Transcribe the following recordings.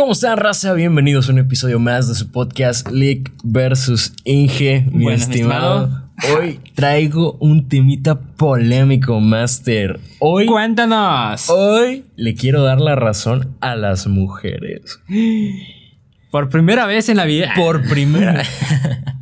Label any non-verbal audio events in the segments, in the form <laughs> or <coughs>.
¿Cómo están, raza? Bienvenidos a un episodio más de su podcast Lick versus Inge, mi Buenas, estimado. Hoy traigo un temita polémico, Master. Hoy, Cuéntanos. hoy le quiero dar la razón a las mujeres. Por primera vez en la vida. Por primera. <laughs>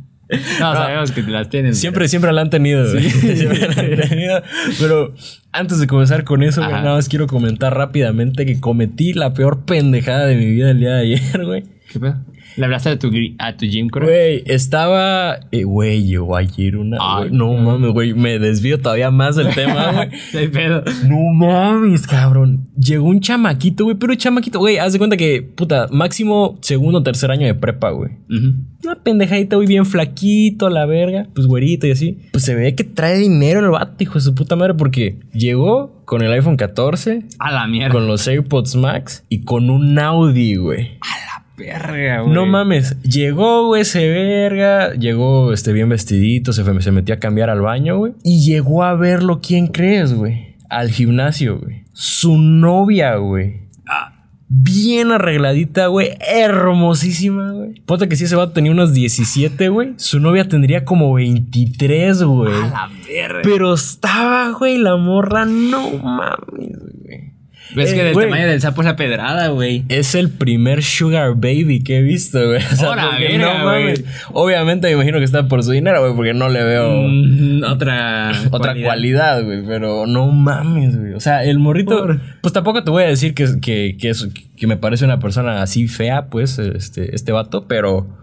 No, sabemos que las tienen. Siempre, siempre la han tenido. <laughs> Siempre la han tenido. Pero antes de comenzar con eso, güey, nada más quiero comentar rápidamente que cometí la peor pendejada de mi vida el día de ayer, güey. ¿Qué pedo? ¿Le hablaste a tu, a tu gym, creo? Güey, estaba. eh, Güey, llegó ayer una. Ay, no mames, güey. Me desvío todavía más del tema, <laughs> güey. No pedo. No mames, cabrón. Llegó un chamaquito, güey. Pero chamaquito, güey, haz de cuenta que, puta, máximo segundo o tercer año de prepa, güey. Ujú. Una pendejadita, güey, bien flaquito, a la verga. Pues güerito y así. Pues se ve que trae dinero el vato, hijo de su puta madre, porque llegó con el iPhone 14, A la mierda. con los AirPods Max y con un Audi, güey. A la verga, güey. No mames, llegó, güey, ese verga, llegó este bien vestidito, se, fue- se metió a cambiar al baño, güey. Y llegó a verlo, ¿quién crees, güey? Al gimnasio, güey. Su novia, güey. Ah, Bien arregladita, güey. Hermosísima, güey. Ponte que si ese vato tenía unos 17, güey. Su novia tendría como 23, güey. a la verga. Pero estaba, güey, la morra, no mames, güey. Ves Eh, que del tamaño del sapo es la pedrada, güey. Es el primer sugar baby que he visto, güey. <laughs> O sea, mames. güey. Obviamente me imagino que está por su dinero, güey, porque no le veo Mm, otra. otra cualidad, güey. Pero no mames, güey. O sea, el morrito. Por- Pues tampoco te voy a decir que, que, que, es- que me parece una persona así fea, pues, este, este vato, pero.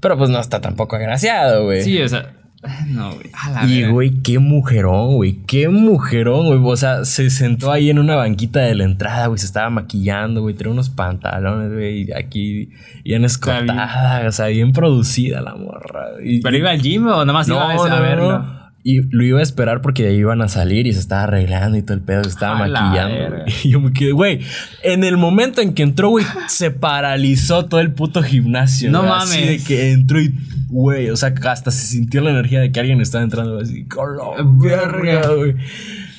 Pero pues no está tampoco agraciado, güey. Sí, o sea. <laughs> No, güey. A la Y, güey, qué mujerón, güey. Qué mujerón, güey. O sea, se sentó ahí en una banquita de la entrada, güey. Se estaba maquillando, güey. Tenía unos pantalones, güey. y Aquí bien escotada. O sea, bien producida la morra. ¿Pero iba al gym o nada más iba a, a verlo? Y lo iba a esperar porque ahí iban a salir y se estaba arreglando y todo el pedo. Se estaba A maquillando. <laughs> Y yo me quedé, güey. En el momento en que entró, güey, <laughs> se paralizó todo el puto gimnasio. No güey, Así de mames. que entró y, güey, o sea, hasta se sintió la energía de que alguien estaba entrando así. Verga, güey.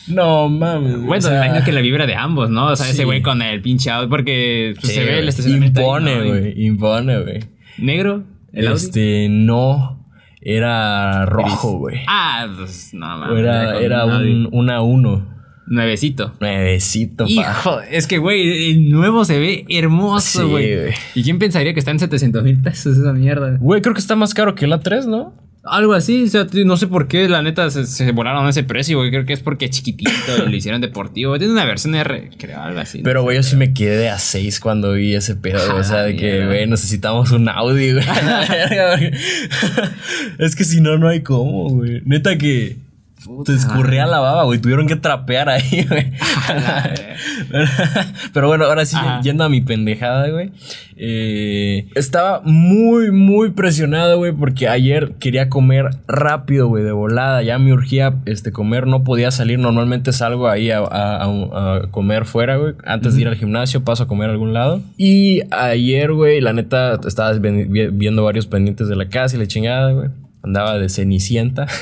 No mames. Bueno, o sea, me imagino que la vibra de ambos, ¿no? O sea, Sí. ese güey con el pinche auto, porque pues, sí, se ve el estacionamiento. Impone, güey. Impone, güey. ¿Negro? ¿El Audi? Este, no. Era rojo, güey. Ah, pues no mames. Era, era un, una uno. Nuevecito. Nuevecito, pa. Hijo, es que, güey, el nuevo se ve hermoso, Sí, güey. güey. ¿Y quién pensaría que está en 700 mil pesos esa mierda? Güey, creo que está más caro que la 3, ¿no? Algo así, o sea, no sé por qué, la neta, se, se volaron ese precio, güey. Creo que es porque es chiquitito lo hicieron deportivo. Tiene una versión R, creo, algo así. Pero, güey, yo sí me quedé a 6 cuando vi ese pedo. güey. O sea, de que, güey, necesitamos un Audi, güey. <laughs> <laughs> es que si no, no hay cómo, güey. Neta que te escurría la baba, güey. Tuvieron que trapear ahí, <laughs> güey. <laughs> Pero bueno, ahora sí, Ajá. yendo a mi pendejada, güey. Eh, estaba muy, muy presionado, güey, porque ayer quería comer rápido, güey, de volada. Ya me urgía este, comer, no podía salir. Normalmente salgo ahí a, a- a- a comer fuera, güey. Antes de ir al gimnasio, paso a comer a algún lado. Y ayer, güey, la neta, estaba viendo varios pendientes de la casa y la chingada, güey. Andaba de cenicienta. <laughs>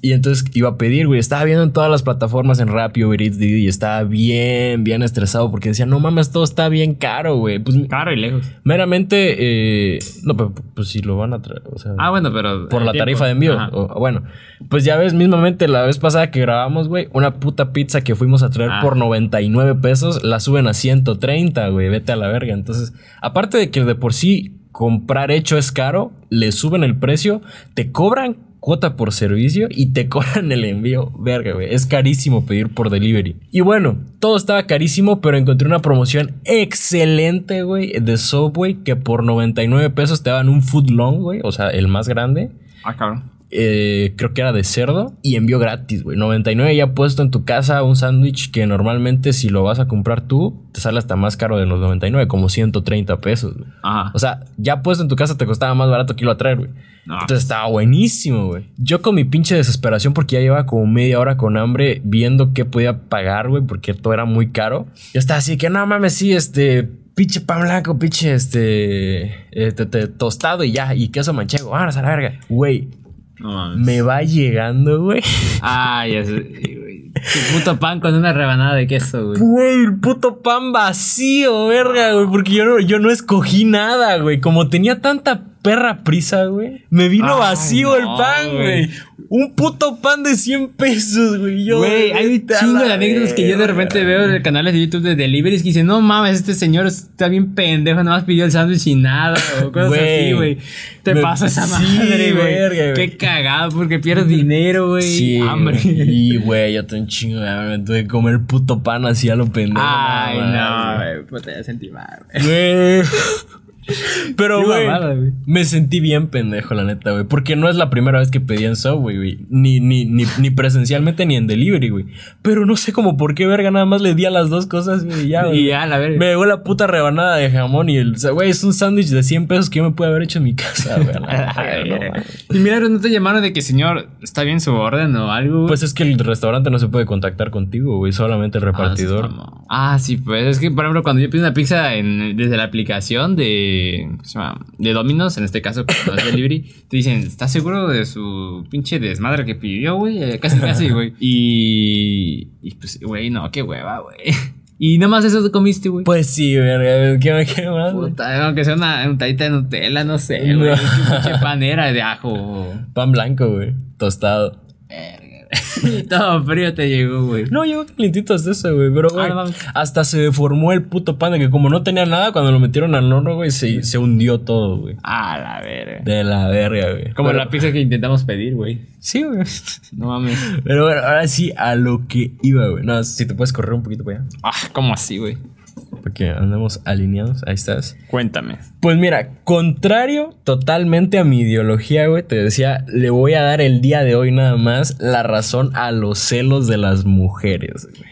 y entonces iba a pedir, güey. Estaba viendo en todas las plataformas en Rappi, Uber Eats, Didi, y estaba bien, bien estresado porque decía, no mames, todo está bien caro, güey. Pues Caro y lejos. meramente, eh, no, pero pues si lo van a traer, o sea, Ah, bueno, pero. por el la tiempo. tarifa de envío. O- bueno, pues ya ves, mismamente la vez pasada que grabamos, güey, una puta pizza que fuimos a traer Ah. por 99 pesos, la suben a 130, güey, vete a la verga. Entonces, aparte de que de por sí comprar hecho es caro, le suben el precio, te cobran cuota por servicio y te cobran el envío. Verga, güey. Es carísimo pedir por delivery. Y bueno, todo estaba carísimo, pero encontré una promoción excelente, güey, de Subway que por 99 pesos te daban un foot long, güey, o sea, el más grande Ah, cabrón. Eh, creo que era de cerdo y envío gratis, güey. 99 ya puesto en tu casa un sándwich que normalmente si lo vas a comprar tú, te sale hasta más caro de los 99, como 130 pesos, güey. Ajá. O sea, ya puesto en tu casa te costaba más barato que irlo a traer, güey. No. Entonces estaba buenísimo, güey. Yo con mi pinche desesperación, porque ya llevaba como media hora con hambre viendo qué podía pagar, güey, porque todo era muy caro. Yo estaba así que no mames, sí, este, pinche pan blanco, pinche, este, eh, te- te- tostado y ya, y queso manchego, vámonos a la verga. Güey, No mames. me va llegando, güey. Ah, ya sé. Tu puto pan con una rebanada de queso, güey. Güey, el puto pan vacío, verga, güey. Porque yo no, yo no escogí nada, güey. Como tenía tanta perra prisa, güey. Me vino Ay, vacío el pan, güey. Un puto pan de 100 pesos, güey. Yo, Güey, hay un chingo de anécdotas que yo de repente veo en canales de YouTube de deliveries que dicen, no mames, este señor está bien pendejo, nada más pidió el sándwich y nada, o cosas <laughs> así, güey. Te Me- pasa esa madre, güey. Qué cagado, porque pierdes dinero, güey. Sí, hambre. Y, güey, yo tengo un chingo de hambre. Tuve que comer puto pan así a lo pendejo. Ay, no, güey. Puta, ya sentí mal, güey. <laughs> Pero, güey, me sentí bien pendejo, la neta, güey. Porque no es la primera vez que pedí en Subway, güey. Ni, ni, ni, ni presencialmente ni en delivery, güey. Pero no sé como por qué, verga, nada más le di a las dos cosas güey, y ya, güey. Y ya, la verga. Me llegó la puta rebanada de jamón y el... Güey, es un sándwich de 100 pesos que yo me pude haber hecho en mi casa, güey. <laughs> no, y mira, ¿no te llamaron de que, señor, está bien su orden o algo? pues es que el restaurante no se puede contactar contigo, güey. Solamente el repartidor. Ah, sí, pues es que, por ejemplo, cuando yo pido una pizza en- desde la aplicación de, ¿cómo se llama? de Domino's, en este caso, cuando es delivery, te dicen, ¿estás seguro de su pinche desmadre que pidió, güey? Eh, Casi, <laughs> casi, güey. Y, y pues, güey, no, qué hueva, güey. <laughs> Y nada más eso te comiste, güey. Pues sí, verga. ¿Qué, qué más? Puta, aunque sea una, un tallita de Nutella, no sé, No. güey. Qué pinche panera de ajo. Pan blanco, güey. Tostado. Verga. Y todo frío te llegó, güey. No, llegó calientito hasta eso, güey. Pero, güey, Ah, hasta se deformó el puto pan de que como no tenía nada, cuando lo metieron al horno, güey, se, se hundió todo, güey. A la verga. De la verga, güey. Como Pero- la pizza que intentamos pedir, güey. Sí, güey. No mames. Pero bueno, ahora sí, a lo que iba, güey. No, si te puedes correr un poquito para allá. Ah, ¿cómo así, güey? Porque andamos alineados. Ahí estás. Cuéntame. Pues mira, contrario totalmente a mi ideología, güey, te decía, le voy a dar el día de hoy nada más la razón a los celos de las mujeres, güey.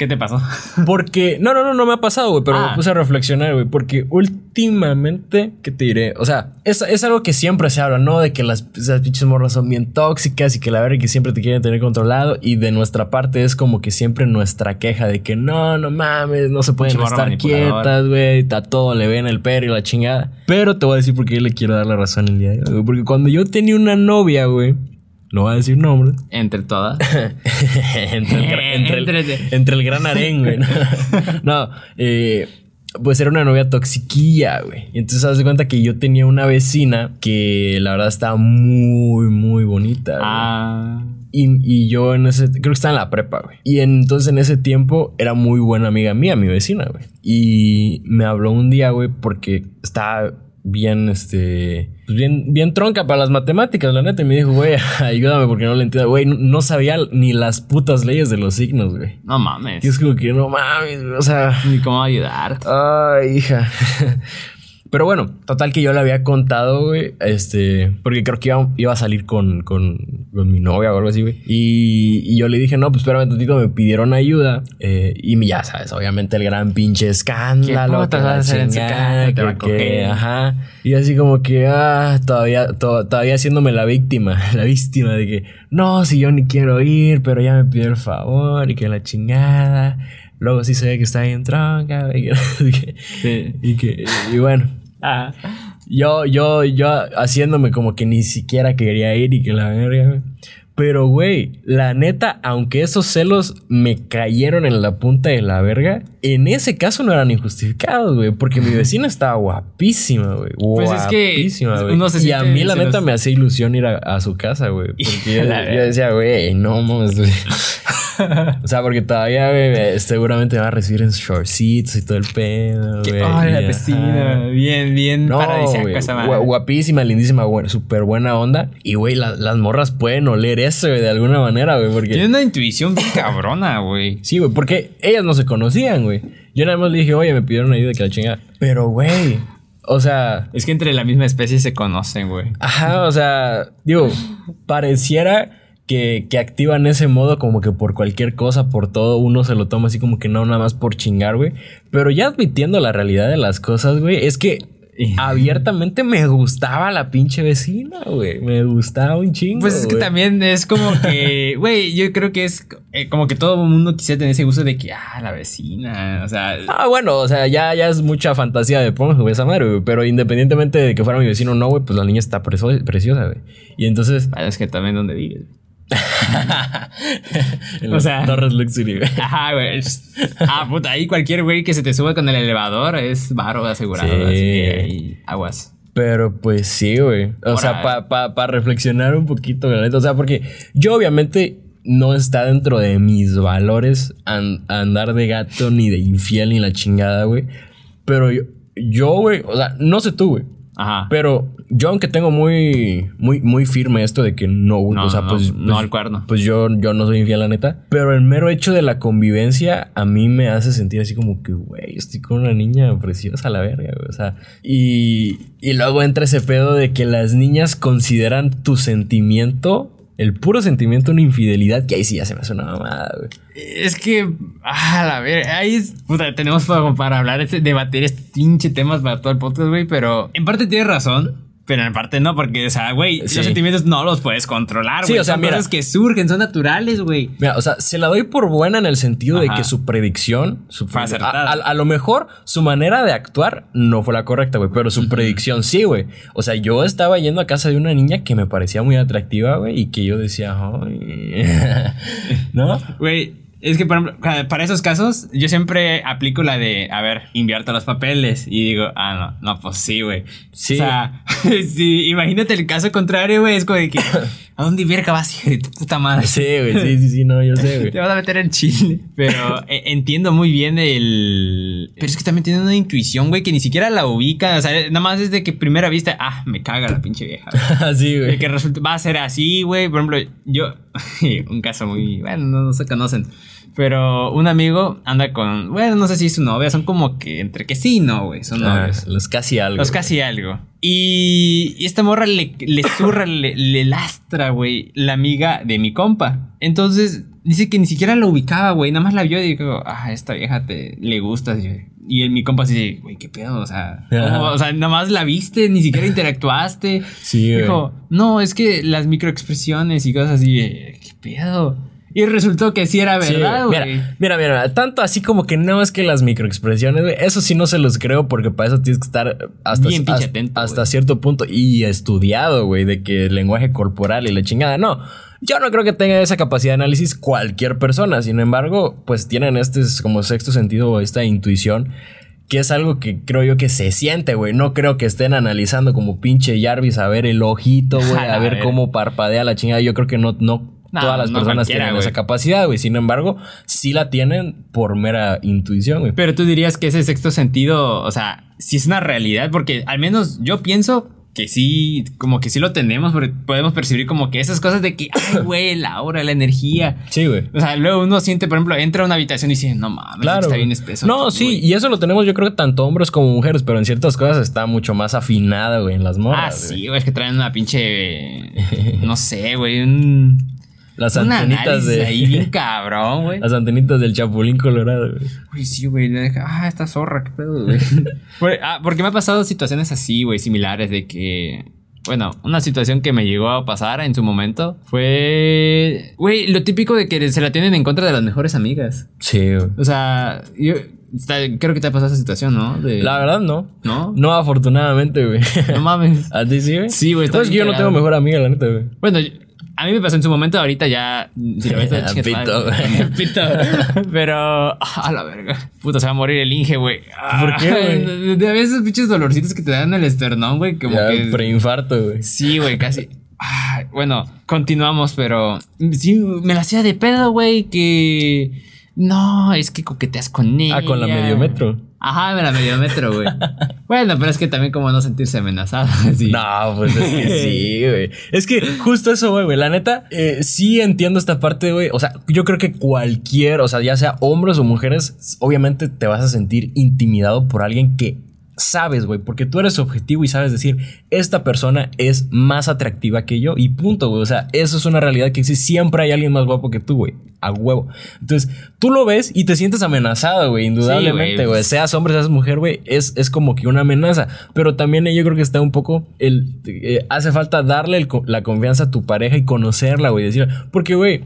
¿Qué te pasó? <laughs> Porque, no, no, no, no me ha pasado, güey, pero Ah. me puse a reflexionar, güey, porque últimamente, ¿qué te diré? O sea, es, es algo que siempre se habla, ¿no? De que las, esas pinches morras son bien tóxicas y que la verdad que siempre te quieren tener controlado y de nuestra parte es como que siempre nuestra queja de que no, no mames, no se pueden estar quietas, güey, a todo le ven el perro y la chingada. Pero te voy a decir por qué yo le quiero dar la razón el día de hoy, güey, porque cuando yo tenía una novia, güey, no voy a decir nombre. Entre todas. <laughs> entre, el, entre, el, Entrete. entre el gran harén, güey. <laughs> No, eh, pues era una novia toxiquilla, güey. Y entonces haz de cuenta que yo tenía una vecina que la verdad estaba muy, muy bonita. güey. Ah. Y, y yo en ese, creo que estaba en la prepa, güey. Y entonces en ese tiempo era muy buena amiga mía, mi vecina, güey. Y me habló un día, güey, porque estaba bien, este, pues bien, bien tronca para las matemáticas, la neta. Y me dijo, güey, <laughs> ayúdame porque no le entiendo. Güey, no, no sabía ni las putas leyes de los signos, güey. No mames. Y es como que no mames, güey, o sea... Ni cómo ayudar. Ay, hija. <laughs> Pero bueno, total que yo le había contado, güey, este, porque creo que iba, iba a salir con, con, con mi novia o algo así, güey. Y, y yo le dije, no, pues espérame tantito, me pidieron ayuda. eh, y ya sabes, obviamente el gran pinche escándalo. ¿Qué que vas a hacer en? Te que- ajá. Y así como que, ah, todavía, to- todavía haciéndome la víctima, <laughs> la víctima de que, no, si yo ni quiero ir, pero ya me pidió el favor y que la chingada. Luego sí se ve que está bien tronca, y que, <laughs> Sí. y que, y bueno. Yo, yo, yo haciéndome como que ni siquiera quería ir y que la verga. Pero, güey, la neta, aunque esos celos me cayeron en la punta de la verga, en ese caso no eran injustificados, güey. Porque mi <laughs> vecina estaba guapísima, güey. Pues es que Guapísima, güey. uno se Y a mí, la neta, me hacía ilusión ir a, a su casa, güey. <laughs> Porque yo, decía, güey, no mames, güey. <laughs> O sea, porque todavía, güey, me- seguramente me va a recibir en shortcitos y todo el pedo, güey. Oh, la vecina. Bien, bien No, esa madre. guapísima, lindísima, güey, súper buena onda. Y, güey, la- las morras pueden oler eso, güey, de alguna manera, güey, Tiene porque... una intuición bien cabrona, güey. Sí, güey, porque ellas no se conocían, güey. Yo nada más le dije, oye, me pidieron ayuda que la chingada. Pero, güey, o sea... Es que entre la misma especie se conocen, güey. Ajá, o sea, digo, pareciera que, que activan ese modo como que por cualquier cosa, por todo, uno se lo toma así como que no, nada más por chingar, güey. Pero ya admitiendo la realidad de las cosas, güey, es que <laughs> abiertamente me gustaba la pinche vecina, güey. Me gustaba un chingo. Pues es que güey. también es como que, <laughs> güey, yo creo que es eh, como que todo el mundo quisiera tener ese gusto de que, ah, la vecina, o sea, Ah, bueno, o sea, ya, ya es mucha fantasía de pongo esa madre, güey. Pero independientemente de que fuera mi vecino o no, güey, pues la niña está preciosa, güey. Y entonces, es que también donde vives. <laughs> En O sea- Torres Luxury. <laughs> Ajá, güey. Ah, puta, ahí cualquier güey que se te sube con el elevador es varo asegurado. Sí. Así que ahí, aguas. Pero pues sí, güey. O sea, para pa, pa reflexionar un poquito, la neta. O sea, porque yo obviamente no está dentro de mis valores an- andar de gato ni de infiel ni la chingada, güey. Pero yo, güey, o sea, no sé tú, güey. Ajá. Pero yo aunque tengo muy, muy, muy firme esto de que no, o sea, no, pues, no pues- al cuerno. Pues yo, yo no soy infiel, la neta. Pero el mero hecho de la convivencia a mí me hace sentir así como que, güey, estoy con una niña preciosa, la verga, güey. O sea, y, y luego entra ese pedo de que las niñas consideran tu sentimiento, el puro sentimiento, una infidelidad, que ahí sí ya se me hace una mamada, güey. Es que, ah, la ver, ahí tenemos para, para hablar, este, debatir este pinche temas para todo el podcast, güey, pero en parte tienes razón, pero en parte no, porque, o sea, güey, Sí. los sentimientos no los puedes controlar, Sí, güey. o sea, son mira. cosas que surgen, son naturales, güey. Mira, o sea, se la doy por buena en el sentido de que su predicción, su Fue a, acertada. a- a lo mejor su manera de actuar no fue la correcta, güey, pero su predicción sí, güey. O sea, yo estaba yendo a casa de una niña que me parecía muy atractiva, güey, y que yo decía, ay, <laughs> ¿no? Güey, es que, por ejemplo, para esos casos, yo siempre aplico la de, a ver, invierto los papeles. Y digo, ah, no, no, pues sí, güey. Sí. O sea, <laughs> sí, imagínate el caso contrario, güey. Es como de que, <laughs> ¿a dónde verga vas, de tu puta madre? Sí, güey, sí, sí, sí, no, yo sé, güey. <laughs> Te vas a meter en Chile. Pero eh, entiendo muy bien el. Pero es que también tiene una intuición, güey, que ni siquiera la ubica. O sea, nada más es de que primera vista, ah, me caga la pinche vieja. Así, güey. <laughs> que resulta, va a ser así, güey. Por ejemplo, yo, <laughs> un caso muy, bueno, no, no se conocen. Pero un amigo anda con, bueno, no sé si es su novia, son como que entre que sí y no, güey, son Ah, novios. los casi algo. Los güey. casi algo. Y, y esta morra le, le zurra, le, le lastra, güey, la amiga de mi compa. Entonces, dice que ni siquiera la ubicaba, güey. Nada más la vio y dijo, ah, esta vieja te le gusta. Y el, mi compa así, dice, güey, qué pedo, o sea, ¿cómo? o sea, nada más la viste, ni siquiera interactuaste. Sí, güey. Dijo, no, es que las microexpresiones y cosas así, eh, qué pedo. Y resultó que sí era verdad, güey. mira, mira, mira, tanto así como que no es que las microexpresiones, güey, eso sí no se los creo porque para eso tienes que estar hasta, Bien pinche hasta, atento, hasta cierto punto y estudiado, güey, de que el lenguaje corporal y la chingada, no. Yo no creo que tenga esa capacidad de análisis cualquier persona, sin embargo, pues tienen este como sexto sentido o esta intuición que es algo que creo yo que se siente, güey. No creo que estén analizando como pinche Jarvis a ver el ojito, güey, <laughs> A a ver ver. cómo parpadea la chingada. Yo creo que no, no, No, todas las no personas tienen esa capacidad, güey. Sin embargo, sí la tienen por mera intuición, güey. Pero tú dirías que ese sexto sentido, o sea, si es una realidad, porque al menos yo pienso que sí, como que sí lo tenemos, porque podemos percibir como que esas cosas de que, <coughs> ay, güey, la aura, la energía. Sí, güey. O sea, luego uno siente, por ejemplo, entra a una habitación y dice, no mames, Claro. está bien espeso. No, sí, güey". y eso lo tenemos yo creo que tanto hombres como mujeres, pero en ciertas cosas está mucho más afinada, güey, en las Ah, morras. sí, güey. güey, es que traen una pinche, no <laughs> sé, güey, un... Las antenitas de. ahí bien cabrón, güey. <laughs> Las antenitas del Chapulín Colorado, güey. Güey, sí, güey. deja, Ah, esta zorra, qué pedo, güey. <laughs> Por- ah, porque me ha pasado situaciones así, güey, similares de que. Bueno, una situación que me llegó a pasar en su momento fue. Güey, lo típico de que se la tienen en contra de las mejores amigas. Sí, güey. O sea, yo. creo que te ha pasado esa situación, ¿no? De- La verdad, no. ¿No? No, afortunadamente, güey. No mames. <laughs> ¿A ti sí, güey? Sí, güey, No, es que yo no tengo mejor amiga, la neta, güey. Bueno, a mí me pasó en su momento, ahorita ya. Si lo ves, <laughs> Pito, güey. <laughs> Pito. Pero. ah, A la verga. Puta, se va a morir el Inge, güey. ¿Por qué, güey? De, veces pinches dolorcitos que te dan en el esternón, güey. Como Ya, que. preinfarto, güey. Sí, güey, casi. Bueno, continuamos, pero. Sí, me la hacía de pedo, güey, que. No, es que coqueteas con ella. Ah, con la medio metro. Ajá, me la medio metro, güey. <laughs> bueno, pero es que también como no sentirse amenazado. así. <laughs> No, pues es que sí, güey. Es que justo eso, güey, güey. La neta, eh, sí entiendo esta parte, güey. O sea, yo creo que cualquier, o sea, ya sea hombres o mujeres, obviamente te vas a sentir intimidado por alguien que sabes, güey, porque tú eres objetivo y sabes decir, esta persona es más atractiva que yo y punto, güey. O sea, eso es una realidad que existe. Siempre hay alguien más guapo que tú, güey. A huevo. Entonces, tú lo ves y te sientes amenazado, güey, indudablemente, güey. Seas hombre, seas mujer, güey, es, es como que una amenaza. Pero también yo creo que está un poco el... eh, hace falta darle el la confianza a tu pareja y conocerla, güey. Decir, porque, güey,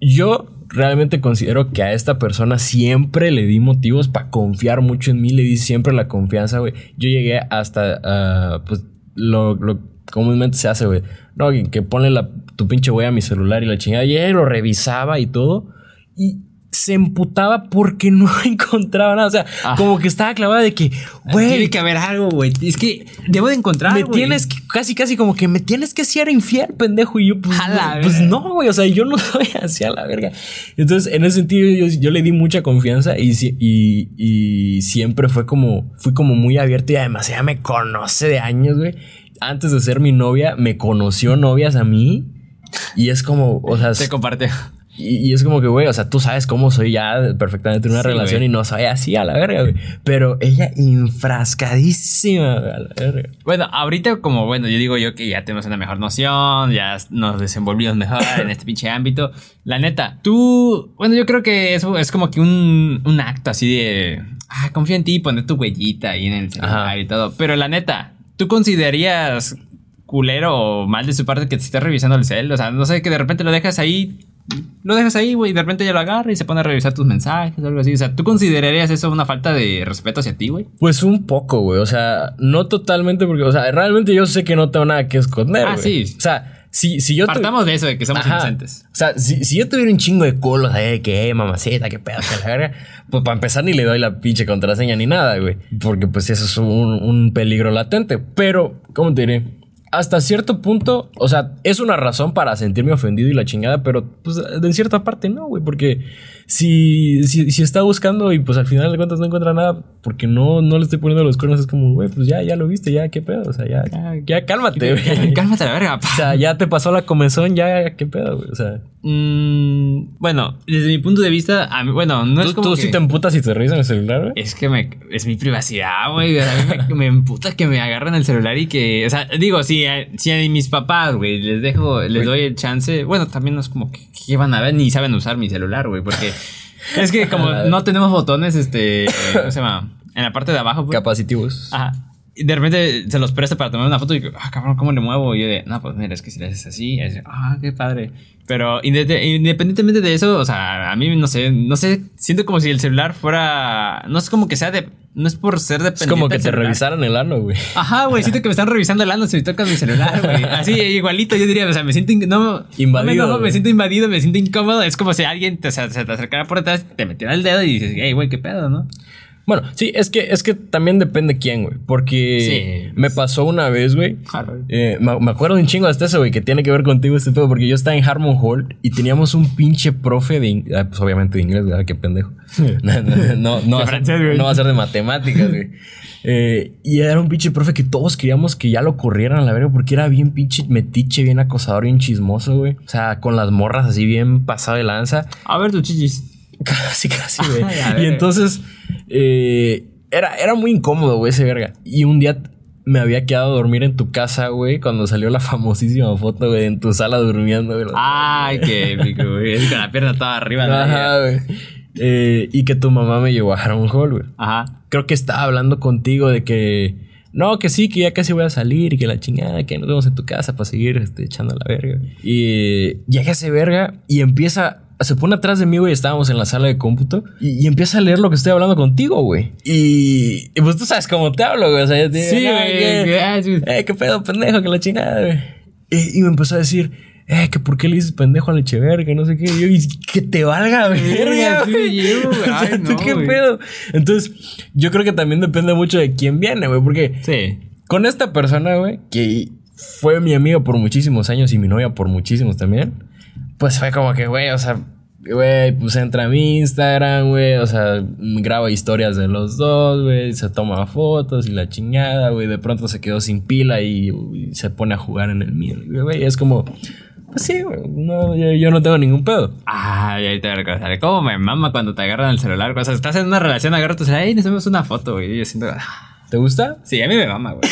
yo realmente considero que a esta persona siempre le di motivos para confiar mucho en mí. Le di siempre la confianza, güey. Yo llegué hasta, ah, pues, lo, lo comúnmente se hace, güey. No, que, que ponle la, tu pinche güey a mi celular y la chingada. Y lo revisaba y todo. Y se emputaba porque no <laughs> encontraba nada. O sea, Ah. como que estaba clavada de que, Güey, tiene que haber algo, güey. Es que debo de encontrar, me tienes que, casi, casi como que me tienes que ser infiel, pendejo. Y yo, pues, A la pues verga. no, güey. O sea, yo no <laughs> soy así a la verga. Entonces, en ese sentido, yo, yo le di mucha confianza y, si- y, y siempre fue como, fui como muy abierto y además ella me conoce de años, güey. Antes de ser mi novia, me conoció novias a mí. Y es como, o sea, Te compartió. Y, y es como que, güey, o sea, tú sabes cómo soy ya perfectamente en una Sí, relación güey. y no soy así a la verga, güey. Pero ella enfrascadísima güey, a la verga. Bueno, ahorita como, bueno, yo digo yo que ya tenemos una mejor noción, ya nos desenvolvimos mejor en este pinche ámbito. La neta, tú, bueno, yo creo que eso es como que un, un acto así de, ah, confío en ti, poner tu huellita ahí en el celular y todo. Pero la neta, ¿tú considerarías culero o mal de su parte que te esté revisando el cel? O sea, no sé, que de repente lo dejas ahí, lo dejas ahí, güey, y de repente ya lo agarra y se pone a revisar tus mensajes o algo así. O sea, ¿tú considerarías eso una falta de respeto hacia ti, güey? Pues un poco, güey. O sea, no totalmente porque, o sea, realmente yo sé que no tengo nada que esconder. Ah, sí. O sea, si, si yo. Partamos de eso, de que somos Ajá. inocentes. O sea, si, si yo tuviera un chingo de colos ahí, de que, eh, mamacita, qué pedo, que la verga, pues para empezar ni le doy la pinche contraseña ni nada, güey. Porque pues eso es un, un peligro latente. Pero, ¿cómo te diré? Hasta cierto punto, o sea, es una razón para sentirme ofendido y la chingada, pero pues de cierta parte no, güey, porque si, si, si está buscando y pues al final de cuentas no encuentra nada, porque no, no le estoy poniendo los cuernos, es como, güey, pues ya, ya lo viste, ya, qué pedo, o sea, ya, ya cálmate, güey. <laughs> Cálmate la verga, pa. O sea, ya te pasó la comezón, ya, qué pedo, güey, o sea. Mm, bueno, desde mi punto de vista, a mí, bueno, no es ¿Tú, como tú que- sí te emputas si te revisan el celular, güey? Es que me, es mi privacidad, güey. A mí me, <laughs> me emputa que me agarren el celular y que. O sea, digo, si, a- si mis papás, güey, les dejo, les doy el chance. Bueno, también no es como que, que van a ver ni saben usar mi celular, güey. Porque es que como <laughs> no tenemos botones, este. ¿Cómo se llama? En la parte de abajo, pues. Capacitivos. Ajá. Y de repente se los presto para tomar una foto y digo, ah, cabrón, ¿cómo le muevo? Y yo de, no, pues mira, es que si le haces así, es, ah, qué padre. Pero inde- independientemente de eso, o sea, a mí no sé, no sé, siento como si el celular fuera, no es como que sea de, no es por ser dependiente. Es como que te celular. revisaran el ano, güey. Ajá, güey, siento que me están revisando el ano si me tocan mi celular, güey. Así, igualito, yo diría, o sea, me siento, no, Invadido, no me, enojo, me siento invadido, me siento incómodo. Es como si alguien te, o sea, se te acercara por detrás, te metiera el dedo y dices, hey, güey, qué pedo, ¿no? Bueno, sí, es que, es que también depende quién, güey. Porque Sí. me pasó una vez, güey. Claro. Eh, me, me acuerdo un chingo hasta eso, güey, que tiene que ver contigo este pedo, porque yo estaba en Harmon Hall y teníamos un pinche profe de inglés, pues obviamente de inglés, ¿verdad? Qué pendejo. <laughs> no, no, no, no va a ser- francés, güey. no va a ser de matemáticas, güey. Eh, y era un pinche profe que todos queríamos que ya lo corrieran a la verga porque era bien pinche metiche, bien acosador, bien chismoso, güey. O sea, con las morras así bien pasado de lanza. A ver, tus chichis. <laughs> Casi, casi, <laughs> güey. Y entonces, eh, era, era muy incómodo, güey, ese verga. Y un día me había quedado a dormir en tu casa, güey, cuando salió la <laughs> famosísima foto, güey, en tu sala durmiendo, güey. Ay, qué épico, güey. Con la pierna toda arriba. Ajá, güey. Eh, y que tu mamá me llevó a Harmon Hall, güey. Ajá. Creo que estaba hablando contigo de que. No, que sí, que ya casi voy a salir y que la chingada, que nos vemos en tu casa para seguir este, echando la verga. Y llega ese verga y empieza. Se pone atrás de mí, güey. Estábamos en la sala de cómputo y, y empieza a leer lo que estoy hablando contigo, güey. Y, y pues tú sabes cómo te hablo, güey. O sea, yo te digo, Sí, "Ah, güey. ah, eh, qué pedo, pendejo, que la chingada, güey. Y, y me empezó a decir, eh, que por qué le dices pendejo al Echeverga, que no sé qué. Y yo, "Y que te valga, verga, sí, güey. yo, güey. <laughs> O sea, Ay, ¿tú no, qué güey. pedo? Entonces, yo creo que también depende mucho de quién viene, güey, porque Sí. con esta persona, güey, que fue mi amigo por muchísimos años y mi novia por muchísimos también, pues fue como que, güey, o sea, güey, pues entra a mi Instagram, güey, o sea, graba historias de los dos, güey, se toma fotos y la chingada, güey, de pronto se quedó sin pila y, y se pone a jugar en el mío, güey, es como, pues sí, güey, no, yo, yo no tengo ningún pedo. Ay, ahorita voy a recordar. ¿Cómo me mama cuando te agarran el celular? O sea, estás en una relación, agarras tu celular, hey, necesitamos una foto, güey. Y yo siento. ah, ¿Te gusta? Sí, a mí me mama, güey.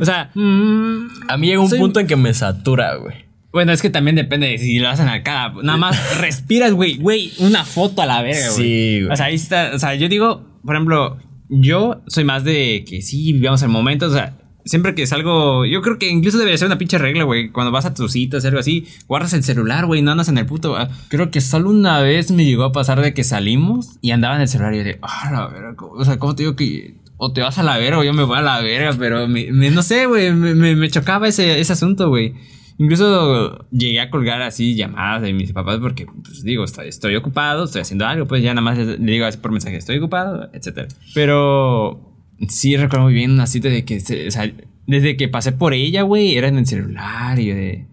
O sea, mm, A mí llega un Soy- punto en que me satura, güey. Bueno, es que también depende de si lo hacen a cada. Nada más <laughs> respiras, güey, güey, una foto a la verga, güey. Sí, güey. O sea, ahí está. O sea, yo digo, por ejemplo, yo soy más de que sí, vivamos el momento. O sea, siempre que salgo. Yo creo que incluso debería ser una pinche regla, güey. Cuando vas a tus citas, algo así, guardas el celular, güey, no andas en el puto. ah, Creo que solo una vez me llegó a pasar de que salimos y andaba en el celular y yo de, ah, la verga. ¿cómo- O sea, ¿cómo te digo que.? o te vas a la verga o yo me voy a la verga, pero me, me- no sé, güey, me, me- me chocaba ese, ese asunto, güey. Incluso llegué a colgar así llamadas de mis papás porque, pues digo, estoy, ocupado, estoy haciendo algo, pues ya nada más le digo así por mensaje, estoy ocupado, etcétera. Pero sí recuerdo muy bien una cita de que, o sea, desde que pasé por ella, güey, era en el celular y de...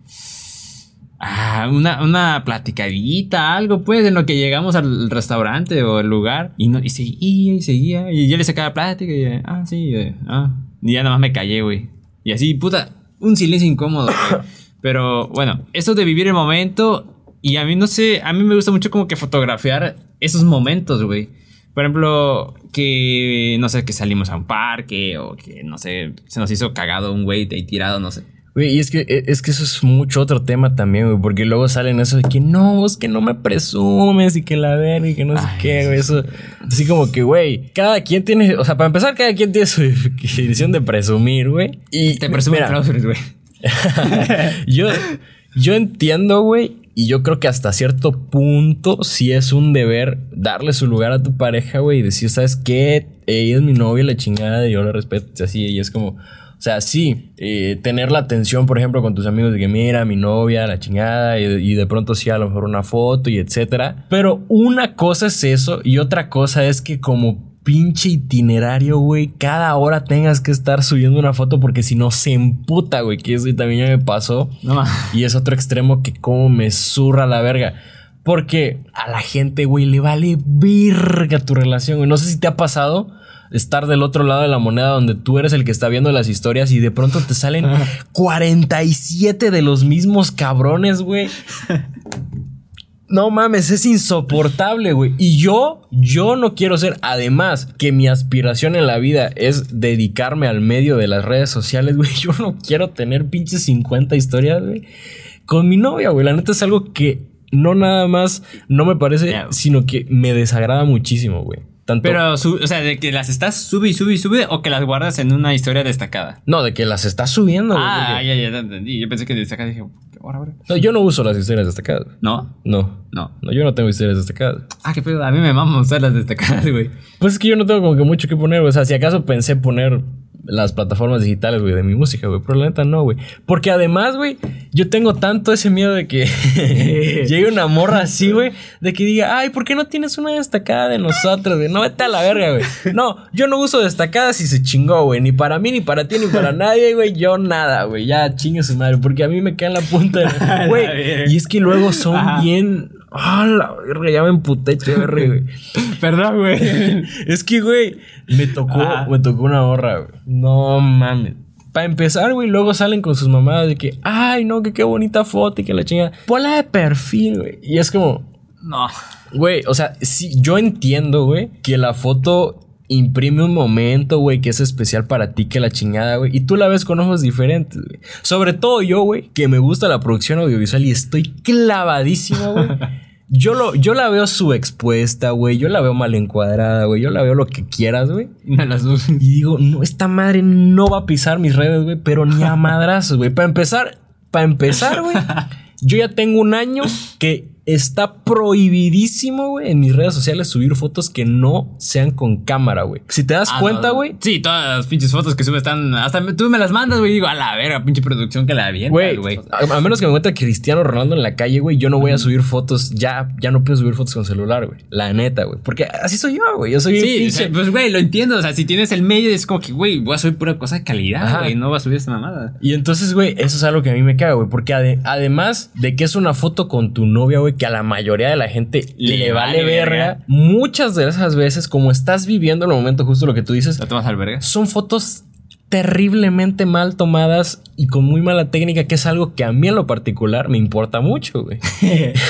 Ah, una, una platicadita, algo, pues, en lo que llegamos al restaurante o al lugar. Y, no, y seguía y seguía. Y yo le sacaba plática y ah, sí, eh, ah. Y ya nada más me callé, güey. Y así, puta, un silencio incómodo, güey. Pero bueno, eso de vivir el momento. Y a mí no sé, a mí me gusta mucho como que fotografiar esos momentos, güey. Por ejemplo, que no sé, que salimos a un parque o que no sé, se nos hizo cagado un güey ahí tirado, no sé. Güey, y es que, e, es que eso es mucho otro tema también, güey, porque luego salen eso de que no, es que no me presumes y que la verga y que no sé Ay, qué, güey, eso. Así como que, güey, cada quien tiene, o sea, para empezar, cada quien tiene su <laughs> definición de presumir, güey. Y Te presumo mira, trousers, güey. <laughs> yo, yo entiendo, güey, y yo creo que hasta cierto punto sí es un deber darle su lugar a tu pareja, güey, y decir, ¿sabes qué? Ella es mi novia, la chingada, y yo la respeto, así, y es como, o sea, sí, eh, tener la atención, por ejemplo, con tus amigos de que mira, mi novia, la chingada, y, y de pronto sí, a lo mejor una foto y etcétera. Pero una cosa es eso, y otra cosa es que como pinche itinerario, güey, cada hora tengas que estar subiendo una foto porque si no se emputa, güey, que eso también ya me pasó. No. Y es otro extremo que como me zurra la verga. Porque a la gente, güey, le vale verga tu relación, güey. No sé si te ha pasado estar del otro lado de la moneda donde tú eres el que está viendo las historias y de pronto te salen <laughs> 47 de los mismos cabrones, güey. <laughs> No mames, es insoportable, güey. Y yo, yo no quiero ser, además que mi aspiración en la vida es dedicarme al medio de las redes sociales, <laughs> güey. Yo no quiero tener pinches 50 historias, güey. Con mi novia, güey. La neta es algo que no nada más no me parece, sino que me desagrada muchísimo, güey. Tanto, Pero, su- o sea, de que las estás sube y sube y sube o que las guardas en una historia destacada. no, de que las estás subiendo, güey. ah, ya, ya, ya entendí. Yo pensé que destacada dije, ahora. No, yo no uso las historias destacadas. ¿No? No. No. No, yo no tengo historias destacadas. Ah, qué pedo. A mí me mama usar las destacadas, güey. Pues es que yo no tengo como que mucho que poner. O sea, si acaso pensé poner las plataformas digitales, güey, de mi música, güey. Pero la neta no, güey. Porque además, güey, yo tengo tanto ese miedo de que <laughs> llegue una morra así, güey, de que diga, ay, ¿por qué no tienes una destacada de nosotros, güey? No, vete a la verga, güey. No, yo no uso destacadas y se chingó, güey. Ni para mí, ni para ti, ni para nadie, güey. Yo nada, güey. Ya chingue su madre. Porque a mí me cae en la punta <laughs> Güey. Y es que luego son Ajá. bien. Ah, la verga, ya me emputé, chévere, güey. <laughs> Perdón, güey. <laughs> Es que, güey, me tocó, me tocó una horra, güey. No mames. Para empezar, güey, luego salen con sus mamadas de que, ay, no, que qué bonita foto y que la chinga. Ponla de perfil, güey. Y es como, No. güey, o sea, sí, yo entiendo, güey, que la foto imprime un momento, güey, que es especial para ti, que la chingada, güey. Y tú la ves con ojos diferentes, güey. Sobre todo yo, güey, que me gusta la producción audiovisual y estoy clavadísimo, güey. <laughs> Yo, lo, yo la veo subexpuesta, güey. Yo la veo mal encuadrada, güey. Yo la veo lo que quieras, güey. No las uso. Y digo, no, esta madre no va a pisar mis redes, güey, pero ni a madrazos, güey. Para empezar, para empezar, güey, <laughs> yo ya tengo un año que está prohibidísimo, güey, en mis redes sociales subir fotos que no sean con cámara, güey. Si te das Ah, cuenta, no. güey, Sí, todas las pinches fotos que subes están. Hasta me- tú me las mandas, güey. Digo, a la verga, pinche producción que la avientas, Güey, güey. a, a menos que me encuentre Cristiano Ronaldo en la calle, güey, yo no voy a subir fotos, ya, ya no puedo subir fotos con celular, güey. La neta, güey. Porque así soy yo, güey. Yo soy Sí, o pinche. sea, pues, güey, lo entiendo. O sea, si tienes el medio, es como que, güey, voy a subir pura cosa de calidad, güey. No voy a subir esta mamada. Y entonces, güey, eso es algo que a mí me caga, güey. Porque ade- además de que es una foto con tu novia, güey, que a la mayoría de la gente le, Le vale, vale verga, verga. muchas de esas veces, como estás viviendo en el momento justo lo que tú dices, ¿La tomas al verga? son fotos terriblemente mal tomadas y con muy mala técnica, que es algo que a mí en lo particular me importa mucho, güey. <laughs>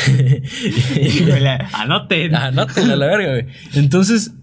Anoten. Anótenla a la verga, güey. Entonces,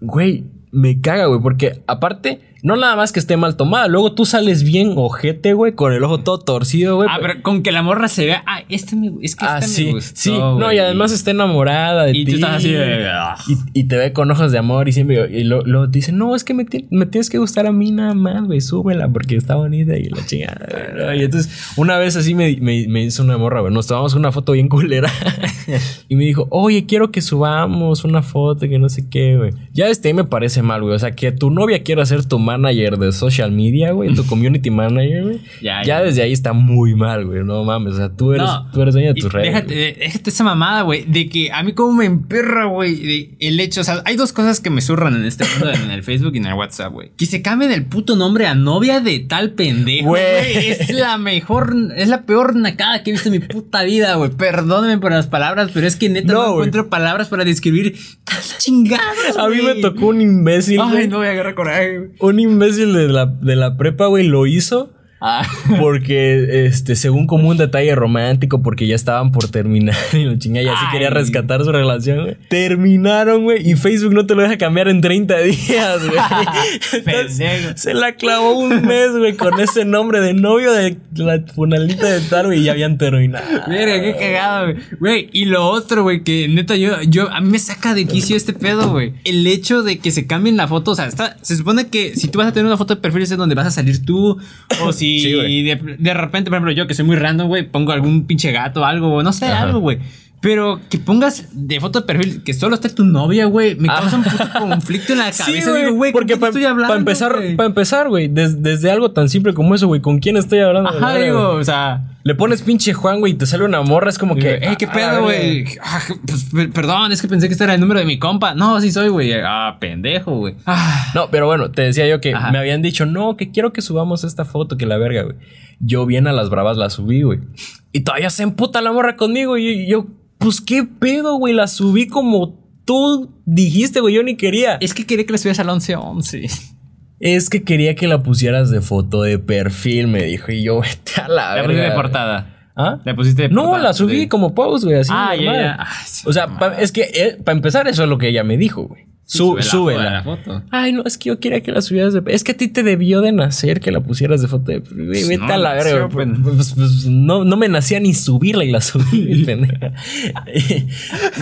güey, me caga, güey, porque aparte No nada más que esté mal tomada. Luego tú sales bien ojete, güey, con el ojo todo torcido, güey. Ah, pero con que la morra se vea. Ah, este me, es que Ah, este sí, me gustó. sí. No, y además está enamorada de Y ti. tú estás así de. Y, y te ve con ojos de amor y siempre. Y lo- luego te dice, no, es que me, ti- me tienes que gustar a mí nada más, güey, súbela porque está bonita y la chingada. Y entonces, una vez así me, me, me hizo una morra, güey. Nos tomamos una foto bien culera. <laughs> y me dijo, oye, quiero que subamos una foto que no sé qué, güey. Ya este me parece mal, güey. O sea, que tu novia quiera ser tu manager de social media, güey, tu <laughs> community manager, güey. Ya, Ya, ya. desde ahí está muy mal, güey. No mames. O sea, tú eres, No, tú eres dueña de tus redes. Déjate, déjate esa mamada, güey. De que a mí como me emperra, güey. El hecho, o sea, hay dos cosas que me zurran en este mundo, en el Facebook y en el WhatsApp, güey. Que se cambien el puto nombre a novia de tal pendejo, Güey. Es la mejor, es la peor nacada que he visto en mi puta vida, güey. Perdónenme por las palabras, pero es que neta no, encuentro palabras para describir tal chingadas, A mí me tocó un imbécil, Ay, no voy a agarrar coraje, güey. Un imbécil de la, de la prepa, güey, lo hizo Ah. <laughs> porque, este, según como un detalle romántico, porque ya estaban por terminar <laughs> y lo chingada, y así Ay. quería rescatar su relación, güey. Terminaron, güey, y Facebook no te lo deja cambiar en 30 días, güey. <laughs> Entonces, se la clavó un mes, güey, con ese nombre de novio de la funalita de tal, güey, y ya habían terminado. Verga, qué cagado, güey. Güey, y lo otro, güey, que neta yo, yo, a mí me saca de quicio este pedo, güey. El hecho de que se cambien la foto, o sea, está, se supone que si tú vas a tener una foto de perfil es donde vas a salir tú, o si Sí, güey. de, de repente, por ejemplo, yo que soy muy random, güey, pongo algún pinche gato o algo, no sé, Ajá. algo, güey. Pero que pongas de foto de perfil que solo esté tu novia, güey, me causa un puto <laughs> conflicto en la cabeza. Sí, Digo, güey, ¿con porque estoy hablando? para empezar, para empezar, güey, des- desde algo tan simple como eso, güey, ¿con quién estoy hablando? Ajá, digo, o sea. Le pones pinche Juan, güey, y te sale una morra, es como que. Eh, ¿qué pedo, güey? Ah, pues, per- perdón, es que pensé que este era el número de mi compa. No, sí soy, güey. Ah, pendejo, güey. Ah, No, pero bueno, te decía yo que Ajá. me habían dicho, no, que quiero que subamos esta foto, que la verga, güey. Yo bien a las bravas la subí, güey. Y todavía se emputa la morra conmigo. Y yo, pues qué pedo, güey. La subí como tú dijiste, güey. Yo ni quería. es que quería que le subieras al 11-11. Es que quería que la pusieras de foto de perfil, me dijo. Y yo, <laughs> vete a la La pusiste de portada. ¿Ah? La pusiste de No, portada. la subí Sí. como post, güey, así. Ah, ya, normal. ya. Ay, sí, o sea, no pa- es que para empezar, eso es lo que ella me dijo, güey. Sube la súbela. la foto. Ay, no, es que yo quería que la subieras de. Es que a ti te debió de nacer que la pusieras de foto de. Güey, Pues vete no, a la verga, pues. güey. Pues, pues, no, no me nacía ni subirla y la subí, <laughs> <laughs> pendeja.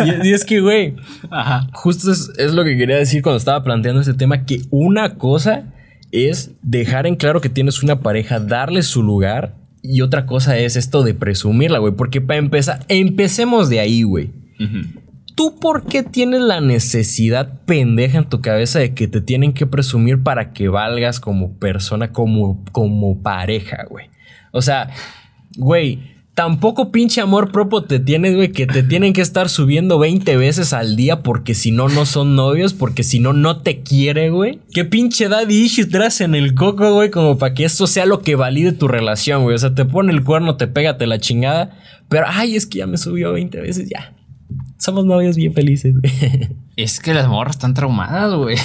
y, y es que, güey, Ajá. justo es, es lo que quería decir cuando estaba planteando este tema: que una cosa es dejar en claro que tienes una pareja, darle su lugar. Y otra cosa es esto de presumirla, güey. Porque para empezar, empecemos de ahí, güey. Ujú. ¿Tú por qué tienes la necesidad pendeja en tu cabeza de que te tienen que presumir para que valgas como persona, como, como pareja, güey? O sea, güey, tampoco pinche amor propio te tienes, güey, que te tienen que estar subiendo 20 veces al día porque si no, no son novios, porque si no, no te quiere, güey. ¿Qué pinche daddy issue traes en el coco, güey? Como para que esto sea lo que valide tu relación, güey. O sea, te pone el cuerno, te pégate la chingada, pero, ay, es que ya me subió 20 veces, ya. Somos novios bien felices. <laughs> Es que las morras están traumadas, güey.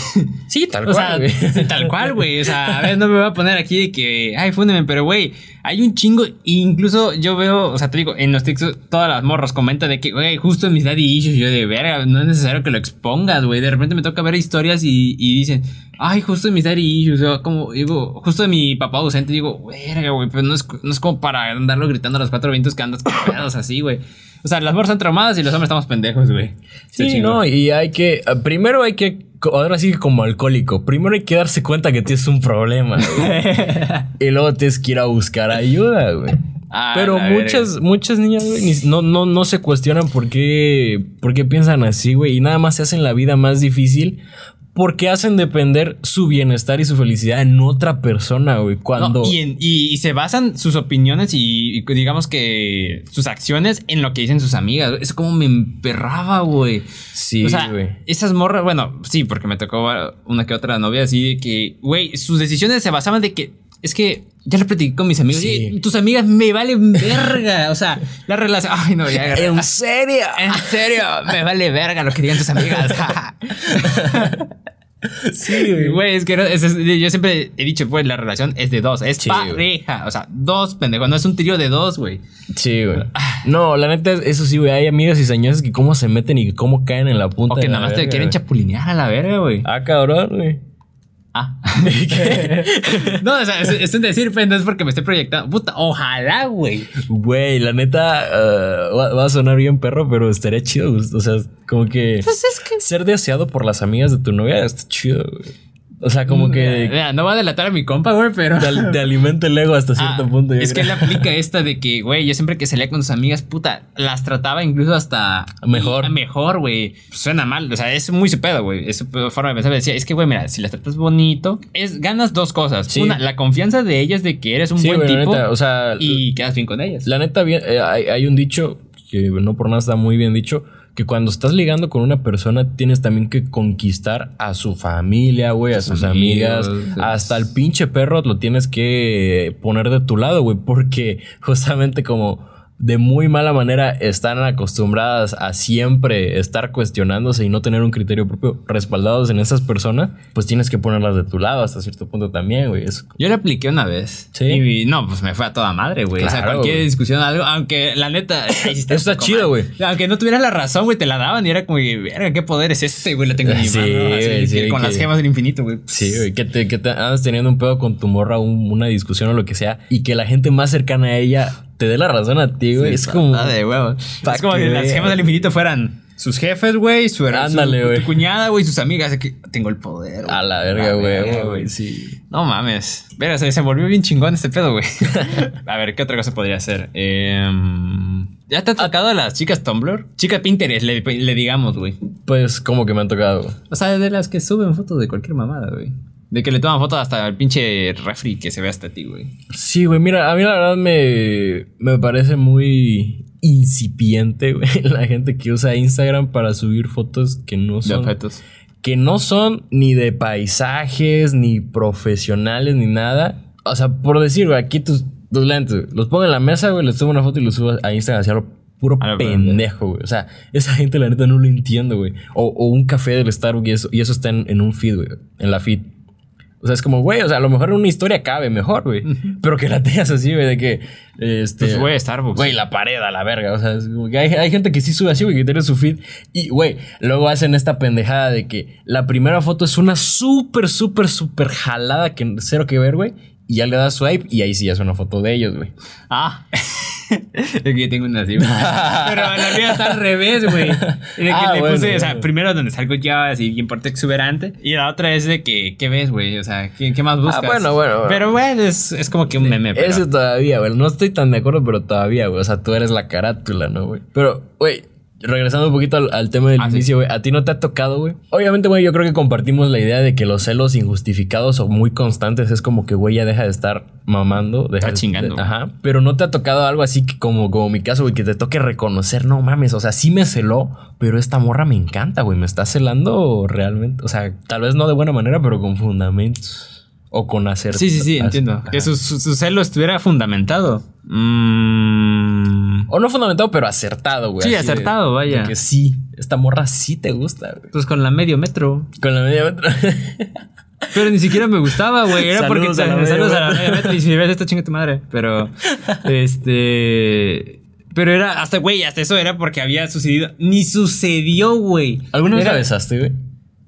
Sí, tal O cual, sea, sí, tal cual, güey. O sea, a ver, no me voy a poner aquí de que, ay, fúndeme, pero güey, hay un chingo. Incluso yo veo, o sea, te digo, en los textos, todas las morras comentan de que, güey, justo en mis daddy issues, yo de verga, no es necesario que lo expongas, güey. De repente me toca ver historias y, y dicen, ay, justo en mis daddy issues, o como, digo, justo de mi papá ausente, digo, verga, güey, pero no es, no es como para andarlo gritando a los cuatro vientos que andas pedos así, güey. O sea, las morras están traumadas y los hombres estamos pendejos, güey. Sí, no, y hay que. ah, Primero hay que. Ahora sí, que como alcohólico. Primero hay que darse cuenta que tienes un problema. güey. <laughs> y luego tienes que ir a buscar ayuda, güey. Ah, Pero muchas, muchas niñas, güey, ni- no, no, no se cuestionan por qué, por qué piensan así, güey. Y nada más se hacen la vida más difícil porque hacen depender su bienestar y su felicidad en otra persona, güey. Cuando. No, y, en- y- y se basan sus opiniones y, y digamos que sus acciones en lo que dicen sus amigas. Es como me emperraba, güey. Sí, o sea, güey. esas morras, bueno, sí, porque me tocó una que otra novia así de que, güey, sus decisiones se basaban de que, es que ya lo platiqué con mis amigos. Sí. y tus amigas me valen verga. O sea, la relación. <laughs> Ay, no, ya agarré. ¿En serio? <laughs> En serio, me vale verga lo que digan tus amigas. <laughs> Sí, güey. Güey, es que no- es- es- yo siempre he dicho, pues la relación es de dos, es Sí, pareja. O sea, dos pendejos, no es un trío de dos, güey. Sí, güey. <sighs> No, la neta, eso sí, güey. Hay amigas y señores que cómo se meten y cómo caen en la punta. O que nada más te quieren chapulinear a la verga, güey. Ah, cabrón, güey. Ah. <laughs> no, o sea, es, es un decir, pues, no es porque me esté proyectando. Puta, ojalá, güey. Güey, la neta uh, va, va a sonar bien perro, pero estaría chido. O sea, como que Pues es que. ser deseado por las amigas de tu novia está chido, güey. O sea, como que Mira, no va a delatar a mi compa, güey, pero. te, te alimenta el ego hasta <laughs> cierto Ah, punto. yo es que creo. él aplica <laughs> esta de que, güey, yo siempre que salía con sus amigas, puta, las trataba incluso hasta Mejor. mejor, güey. Suena mal, o sea, es muy su pedo, güey. Es su forma de pensar. Decía, es que, güey, mira, si las tratas bonito, es ganas dos cosas. Sí. Una, la confianza de ellas de que eres un Sí, buen güey, la tipo neta, o sea, y quedas bien con ellas. La neta, bien, eh, hay, hay un dicho que no por nada está muy bien dicho. Que cuando estás ligando con una persona tienes también que conquistar a su familia, güey, a Sus amigos, amigas, hasta el pinche perro lo tienes que poner de tu lado, güey, porque <laughs> justamente como de muy mala manera están acostumbradas a siempre estar cuestionándose y no tener un criterio propio respaldados en esas personas, pues tienes que ponerlas de tu lado hasta cierto punto también, güey. Es- Yo le apliqué una vez. Sí. Y no, pues me fue a toda madre, güey. o sea, cualquier güey. discusión, algo, aunque la neta. <coughs> Eso está chido, güey. Aunque no tuvieras la razón, güey, te la daban y era como, verga, ¿qué poder es este, güey? Lo tengo en mi Sí, mano. así, güey, sí, que con que- las gemas del infinito, güey. Sí, güey, que te, que te andas teniendo un pedo con tu morra, un- una discusión o lo que sea, y que la gente más cercana a ella te dé la razón a ti, güey. es como. Ah, de huevo. Es como que que las gemas del infinito fueran sus jefes, güey, su, Ándale, su- cuñada, güey, sus amigas. que tengo el poder. güey. A la verga, güey. Sí. No mames. Verga, se, se volvió bien chingón este pedo, güey. <laughs> a ver, ¿qué otra cosa podría ser? Em, ¿Ya te ha tocado a las chicas Tumblr? Chica Pinterest, le, le digamos, güey. Pues, como que me han tocado. güey. O sea, de las que suben fotos de cualquier mamada, güey. De que le toman fotos hasta el pinche refri que se ve hasta ti, güey. Sí, güey, mira, a mí la verdad me, me parece muy incipiente, güey, <laughs> la gente que usa Instagram para subir fotos que no De son. objetos. que no son ni de paisajes, ni profesionales, ni nada. O sea, por decir, güey, aquí tus, tus lentes, güey, los pongo en la mesa, güey, les tomo una foto y los subo a Instagram hacia puro pendejo, güey. O sea, esa gente la neta no lo entiendo, güey. O, o un café del Starbucks y eso, y eso está en, en un feed, güey, en la feed. O sea, es como, güey, o sea, a lo mejor en una historia cabe mejor, güey. Pero que la tengas así, güey, de que. Este, Pues, güey, Starbucks. Güey, la pared a la verga. O sea, es como que hay, hay gente que sí sube así, güey, que tiene su feed. Y, güey, luego hacen esta pendejada de que la primera foto es una súper, súper, súper jalada que cero que ver, güey. Y ya le das swipe y ahí sí ya es una foto de ellos, güey. Ah. <laughs> es que yo tengo una así. <laughs> Pero la mía está al revés, güey. De que Ah, le bueno, puse, o sea, bueno. primero donde salgo yo así bien porte exuberante. Y la otra es de que, ¿qué ves, güey? O sea, ¿qué, qué más buscas? Ah, bueno, bueno, bueno. Pero, güey, es, es como que un meme. Pero... Ese todavía, güey. No estoy tan de acuerdo, pero todavía, güey. O sea, tú eres la carátula, ¿no, güey? Pero, güey, regresando un poquito al, al tema del Ah, inicio, güey. ¿A ti no te ha tocado, güey? Obviamente, güey, yo creo que compartimos la idea de que los celos injustificados o muy constantes es como que, güey, ya deja de estar mamando. Deja Está chingando. de- ajá. Pero no te ha tocado algo así que como, como mi caso, güey, que te toque reconocer, no mames. O sea, sí me celó, pero esta morra me encanta, güey. Me está celando realmente. O sea, tal vez no de buena manera, pero con fundamentos. O con hacer. Sí, sí, sí, entiendo. Ajá. Que su, su, su celo estuviera fundamentado. Mm, O no fundamentado, pero acertado, güey. Sí, de- acertado, vaya. que sí, esta morra sí te gusta, güey. pues con la medio metro. Con la media metra. <laughs> Pero ni siquiera me gustaba, güey. Era porque a la media a la metro. media metro. Y si ves esto, chinga tu madre. Pero, este. Pero era, hasta, güey, hasta eso era porque había sucedido. Ni sucedió, güey. ¿Alguna vez la besaste, güey?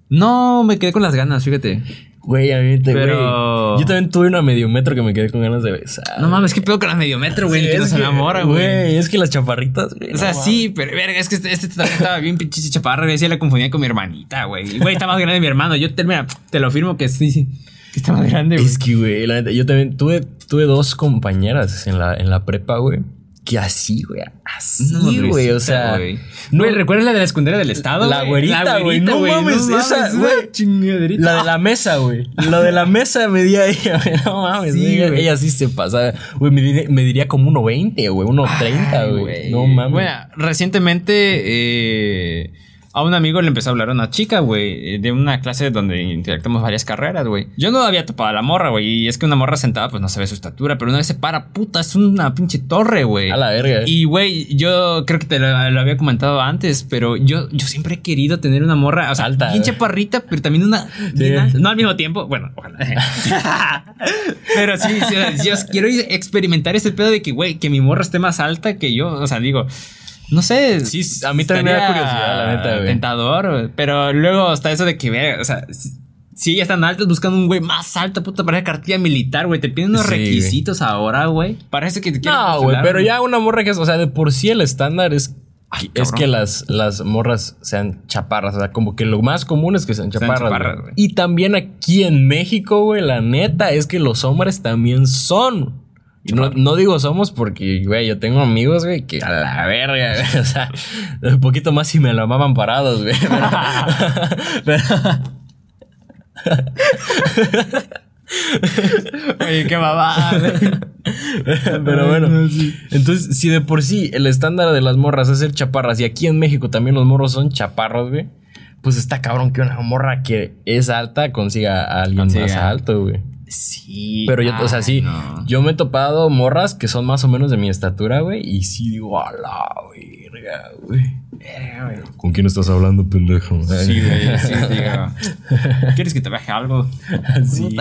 No, me quedé con las ganas, fíjate. Güey, a mí te, Pero- güey. Yo también tuve una medio metro que me quedé con ganas de besar. No mames, qué pedo con la medio metro, güey. Sí, que enamora, güey. Es que las chaparritas, güey. O sea, no sí, pero verga, es que este, este también estaba bien pinche chaparra, güey. Sí, la confundía con mi hermanita, güey. Güey, está más grande mi hermano. Yo te, mira, te lo firmo que sí, sí. Que está más grande, güey. Es que, güey, la neta, yo también tuve, tuve dos compañeras en la, en la prepa, güey. Que así, güey. Así, No, güey. O sea. güey. no- Güey, ¿recuerdas la de la secundaria del estado? La güey? güerita, güey. No mames, esa, güey. La de la mesa, güey. Lo de la mesa me di a ella, güey. No mames, Sí, güey. Ella, güey. ella sí se pasa. Güey, me, diría- me diría como 1.20, güey. 1.30, Ay, güey. No mames. Bueno, recientemente eh, a un amigo le empezó a hablar a una chica, güey, de una clase donde interactuamos varias carreras, güey. Yo no había topado a la morra, güey, y es que una morra sentada pues no se ve su estatura, pero una vez se para, puta, es una pinche torre, güey. A la verga. Y, güey, yo creo que te lo, lo había comentado antes, pero yo, yo siempre he querido tener una morra, o sea, Alta, bien güey. chaparrita, pero también una alta. No al mismo tiempo, bueno, ojalá. <laughs> pero sí, sí, yo quiero experimentar ese pedo de que, güey, que mi morra esté más alta que yo, o sea, digo... No sé. Sí, a mí también me da curiosidad, la neta, güey. Tentador, güey, pero luego está eso de que, ver, o sea, si- ya están altas, buscando un güey más alto, puta, para cartilla militar, güey. Te piden unos Sí, güey. requisitos ahora, güey. Parece que te quieren No, güey, pero ya una morra que es, o sea, de por sí el estándar es, Ay, es que las, las morras sean chaparras. O sea, como que lo más común es que sean Sean chaparras. Y también aquí en México, güey, la neta es que los hombres también son. No, no digo somos porque, güey, yo tengo amigos, güey, que a la verga, güey, o sea, un poquito más si me la maman parados, güey. <laughs> Pero, Oye, qué babada, güey. Pero bueno, entonces, si de por sí el estándar de las morras es ser chaparras y aquí en México también los morros son chaparros, güey, pues está cabrón que una morra que es alta consiga a alguien Consiga. más alto, güey. Sí. Pero yo, o sea, sí, no. yo me he topado morras que son más o menos de mi estatura, güey, y sí digo, a la verga, güey. Verga, güey. ¿Con quién estás hablando, pendejo? Sí, güey, sí, digo. <laughs> ¿Quieres que te baje algo? <laughs> Sí.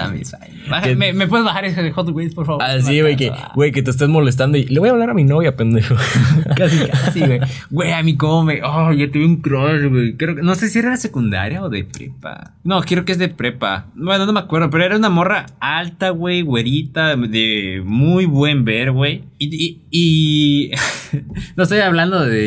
Baja- ¿Me, ¿Me puedes bajar ese de Hot Wheels, por favor? Así, güey, que, güey, que te estés molestando y le voy a hablar a mi novia, pendejo. <laughs> Casi, casi, güey. Güey, a mí cómo me... Oh, yo tuve un crush, güey. Creo que... No sé si era secundaria o de prepa. No, creo que es de prepa. Bueno, no me acuerdo, pero era una morra alta, güey, güerita, de muy buen ver, güey. Y... y- y- no estoy hablando de...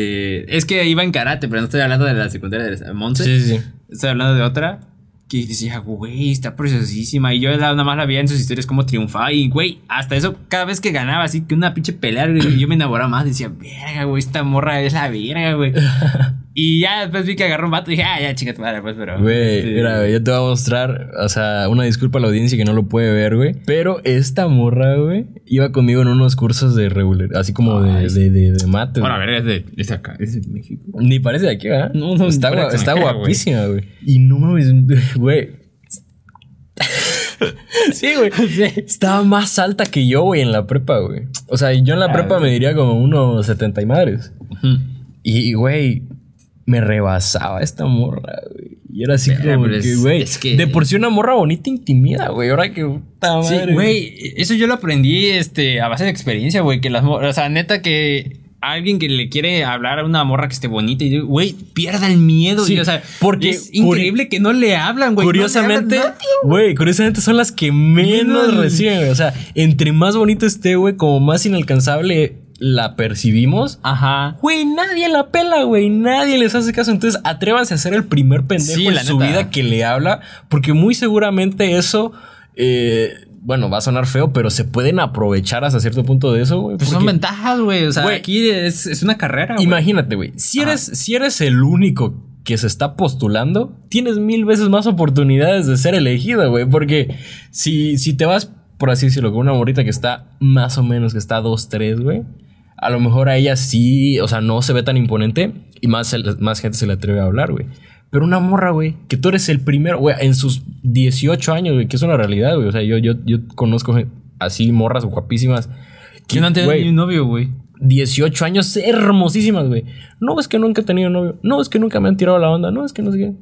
Es que iba en karate, pero no estoy hablando de la secundaria de Monse. Sí, sí, sí. Estoy hablando de otra que decía, güey, está preciosísima. Y yo la- nada más la veía en sus historias como triunfaba. Y, güey, hasta eso, cada vez que ganaba, así que una pinche pelea, yo me enamoraba más. Decía, verga, güey, esta morra es la verga, güey. <laughs> y ya después vi que agarró un vato y dije, ah, ya, chica tu madre, pues, pero. Güey, este, mira, güey, yo te voy a mostrar, o sea, una disculpa a la audiencia que no lo puede ver, güey. Pero esta morra, güey, iba conmigo en unos cursos de regular, así como de, Ay, de, de, de mate. Bueno, a ver, es de, es de acá, es de México. Ni parece de aquí, ¿verdad? No, no, está, gua- está guapísima, güey. Y no mames, <laughs> güey. sí, güey. <laughs> Estaba más alta que yo, güey, en la prepa, güey. O sea, yo en la Ah, prepa me diría como unos 70 y madres. Y, güey, me rebasaba esta morra, güey. Y era así como que, güey. es que- De por sí una morra bonita intimida, güey. Ahora que puta Sí, madre. güey, eso yo lo aprendí este, a base de experiencia, güey, que las morras, o sea, neta que alguien que le quiere hablar a una morra que esté bonita y güey, pierda el miedo, Sí, y, o sea, porque es increíble que no le hablan, güey. no Curiosamente, güey, curiosamente son las que menos Menos. reciben, güey. O sea, entre más bonito esté, güey, como más inalcanzable la percibimos. Ajá. Güey, nadie la pela, güey. Nadie les hace caso. Entonces, atrévanse a ser el primer pendejo Sí, en la su neta. vida que le habla. Porque muy seguramente eso. eh, bueno, va a sonar feo, pero se pueden aprovechar hasta cierto punto de eso, güey. Pues son ventajas, güey. O sea, Güey, aquí es, es una carrera, güey. Imagínate, güey. Si Ajá. eres, si eres el único que se está postulando, tienes mil veces más oportunidades de ser elegido, güey. Porque si, si te vas, por así decirlo, con una morrita que está más o menos, que está 2-3, güey. A lo mejor a ella sí, o sea, no se ve tan imponente y más, más gente se le atreve a hablar, güey. Pero una morra, güey, que tú eres el primero, güey, en sus 18 años, güey, que es una realidad, güey. O sea, yo, yo, yo conozco así morras guapísimas. Que no han tenido ni un novio, güey. 18 años hermosísimas, güey. No es que nunca he tenido novio. No es que nunca me han tirado la onda. No es que no sé qué.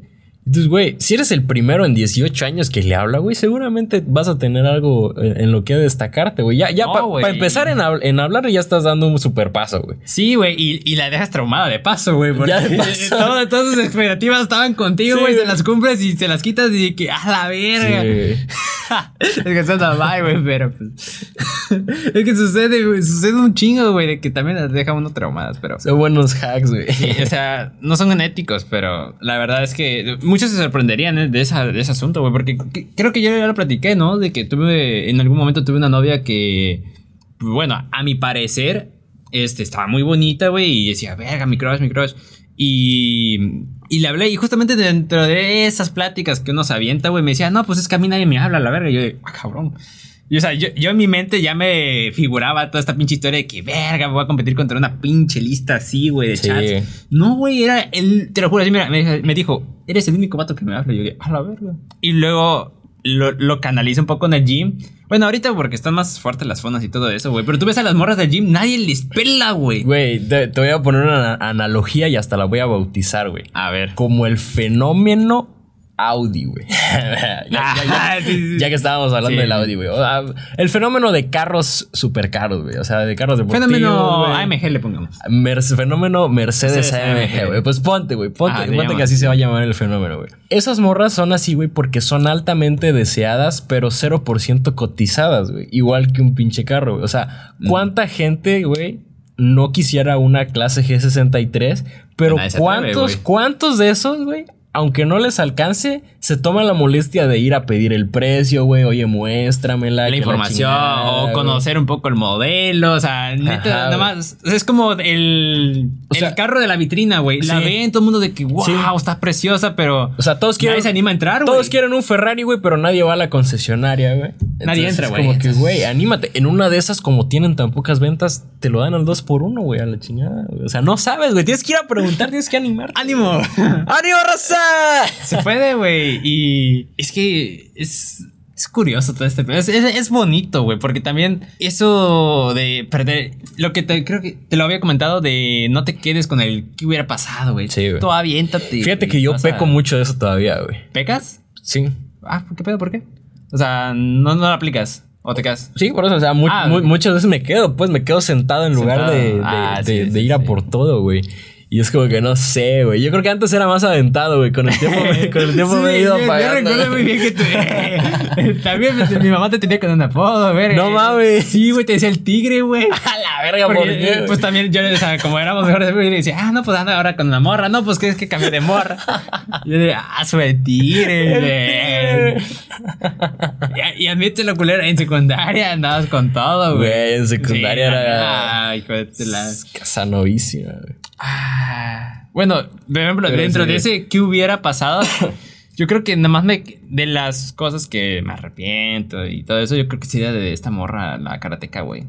Entonces, güey, si eres el primero en 18 años que le habla, güey, seguramente vas a tener algo en, en lo que destacarte, güey. Ya, ya No, para empezar en, hab- en hablar ya estás dando un super paso, güey. Sí, güey, y, y la dejas traumada de paso, güey. Porque <laughs> todo- todas sus expectativas estaban contigo, Sí, güey. se güey. las cumples y se las quitas y que a la verga. <laughs> es que suena mal, güey, pero pues. <laughs> es que sucede, güey. Sucede un chingo, güey, de que también las deja uno traumadas, pero. Son buenos hacks, güey. Sí, o sea, no son genéticos, pero la verdad es que muchos se sorprenderían ¿eh? de, esa, de ese asunto, güey, porque que- creo que yo ya lo platiqué, ¿no? De que tuve, en algún momento tuve una novia que, bueno, a mi parecer, este, estaba muy bonita, güey, y decía, verga, mi crush, mi crush. Y, y le hablé, y justamente dentro de esas pláticas que uno se avienta, güey, me decía, no, pues es que a mí nadie me habla, la verga. Y yo, ah, cabrón. Y o sea, yo, yo en mi mente ya me figuraba toda esta pinche historia de que, verga, voy a competir contra una pinche lista así, güey, de Sí. chats. No, güey, era el. Te lo juro, así, mira, me, me dijo, eres el único vato que me habla. Y yo dije, a la verga. Y luego lo, lo canalizo un poco en el gym. Bueno, ahorita porque están más fuertes las fonas y todo eso, güey. Pero tú ves a las morras del gym, nadie les pela, güey. Güey, te, te voy a poner una analogía y hasta la voy a bautizar, güey. A ver. Como el fenómeno Audi, güey. <laughs> ya, ya- ya- Ah, ya que estábamos hablando Sí. del Audi, güey. O sea, el fenómeno de carros super caros, güey. O sea, de carros deportivos. Fenómeno. AMG le pongamos. Merce- fenómeno Mercedes, Mercedes AMG, güey. Pues ponte, güey. Ponte, Ah, ponte que así se va a llamar el fenómeno, güey. Esas morras son así, güey, porque son altamente deseadas, pero 0% cotizadas, güey. Igual que un pinche carro, güey. O sea, Mm. ¿cuánta gente, güey, no quisiera una clase G63? Pero atreve, ¿cuántos, cuántos de esos, güey? Aunque no les alcance, se toman la molestia de ir a pedir el precio, güey. Oye, muéstramela. La información chingada, o güey. conocer un poco el modelo. O sea, neta, Ajá, nada más. Es como el, O sea, el carro de la vitrina, güey. La sí. ven todo el mundo de que, wow, Sí. está preciosa, pero. O sea, todos quieren. Nadie se anima a entrar, güey. Todos quieren un Ferrari, güey, pero nadie va a la concesionaria, güey. Nadie entra, es güey. Como que, güey, anímate. En una de esas, como tienen tan pocas ventas, te lo dan al 2 por 1 güey, a la chingada. güey. O sea, no sabes, güey. Tienes que ir a preguntar, tienes que animarte. ¡Ánimo! <laughs> ¡Ánimo, raza! <laughs> Se puede, güey. Y es que es, es curioso todo este pedo. Es, es- es bonito, güey. Porque también eso de perder. Lo que te creo que te lo había comentado de no te quedes con el que hubiera pasado, güey. Sí, güey. Tú aviéntate. Fíjate que yo a- peco mucho de eso todavía, güey. ¿Pecas? Sí. Ah, ¿qué pedo? ¿Por qué? O sea, no, no lo aplicas. ¿O te quedas? Sí, por eso, o sea, mu- Ah, mu- muchas veces me quedo, pues me quedo sentado en lugar Sentado. de, de- Ah, de- sí, de sí, ir a sí. por todo, güey. Y es como que no sé, güey. Yo creo que antes era más aventado, güey. Con el tiempo, me- con el tiempo <laughs> me he ido apagando. Yo recuerdo muy bien que te... <laughs> También me- mi mamá te tenía con un apodo, güey. No mames. Sí, güey, te decía el tigre, güey. <laughs> A la verga, ¿por Porque, qué? eh, pues también yo, o sea, como éramos mejores amigos, yo le decía, ah, no, pues anda ahora con una morra, no, pues que es que cambié de morra. Y yo le decía, ah, sube tigre, güey. Y, y admítelo, culero, en secundaria andabas con todo, güey. Güey, en secundaria era- Ay, hijo de la... Casanovísima, güey. Ah, bueno, por ejemplo, Pero dentro sí. de ese ¿qué hubiera pasado? yo creo que nada más me, de las cosas que me arrepiento y todo eso, yo creo que sería de esta morra, la karateca, güey.